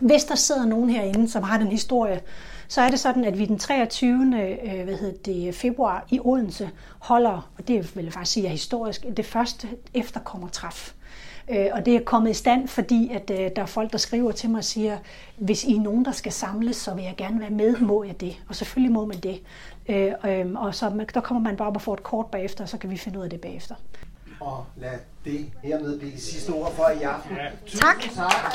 Hvis der sidder nogen herinde, som har den historie, så er det sådan, at vi den 23. Øh, hvad hedder det, februar i Odense holder, og det vil jeg faktisk sige er historisk, det første efterkommertræf. Øh, og det er kommet i stand, fordi at øh, der er folk, der skriver til mig og siger, hvis I er nogen, der skal samles, så vil jeg gerne være med, må jeg det? Og selvfølgelig må man det. Øh, øhm, og så der kommer man bare op og får et kort bagefter, og så kan vi finde ud af det bagefter. Og lad det hermed blive sidste ord for i aften. Ja. Tusind tak.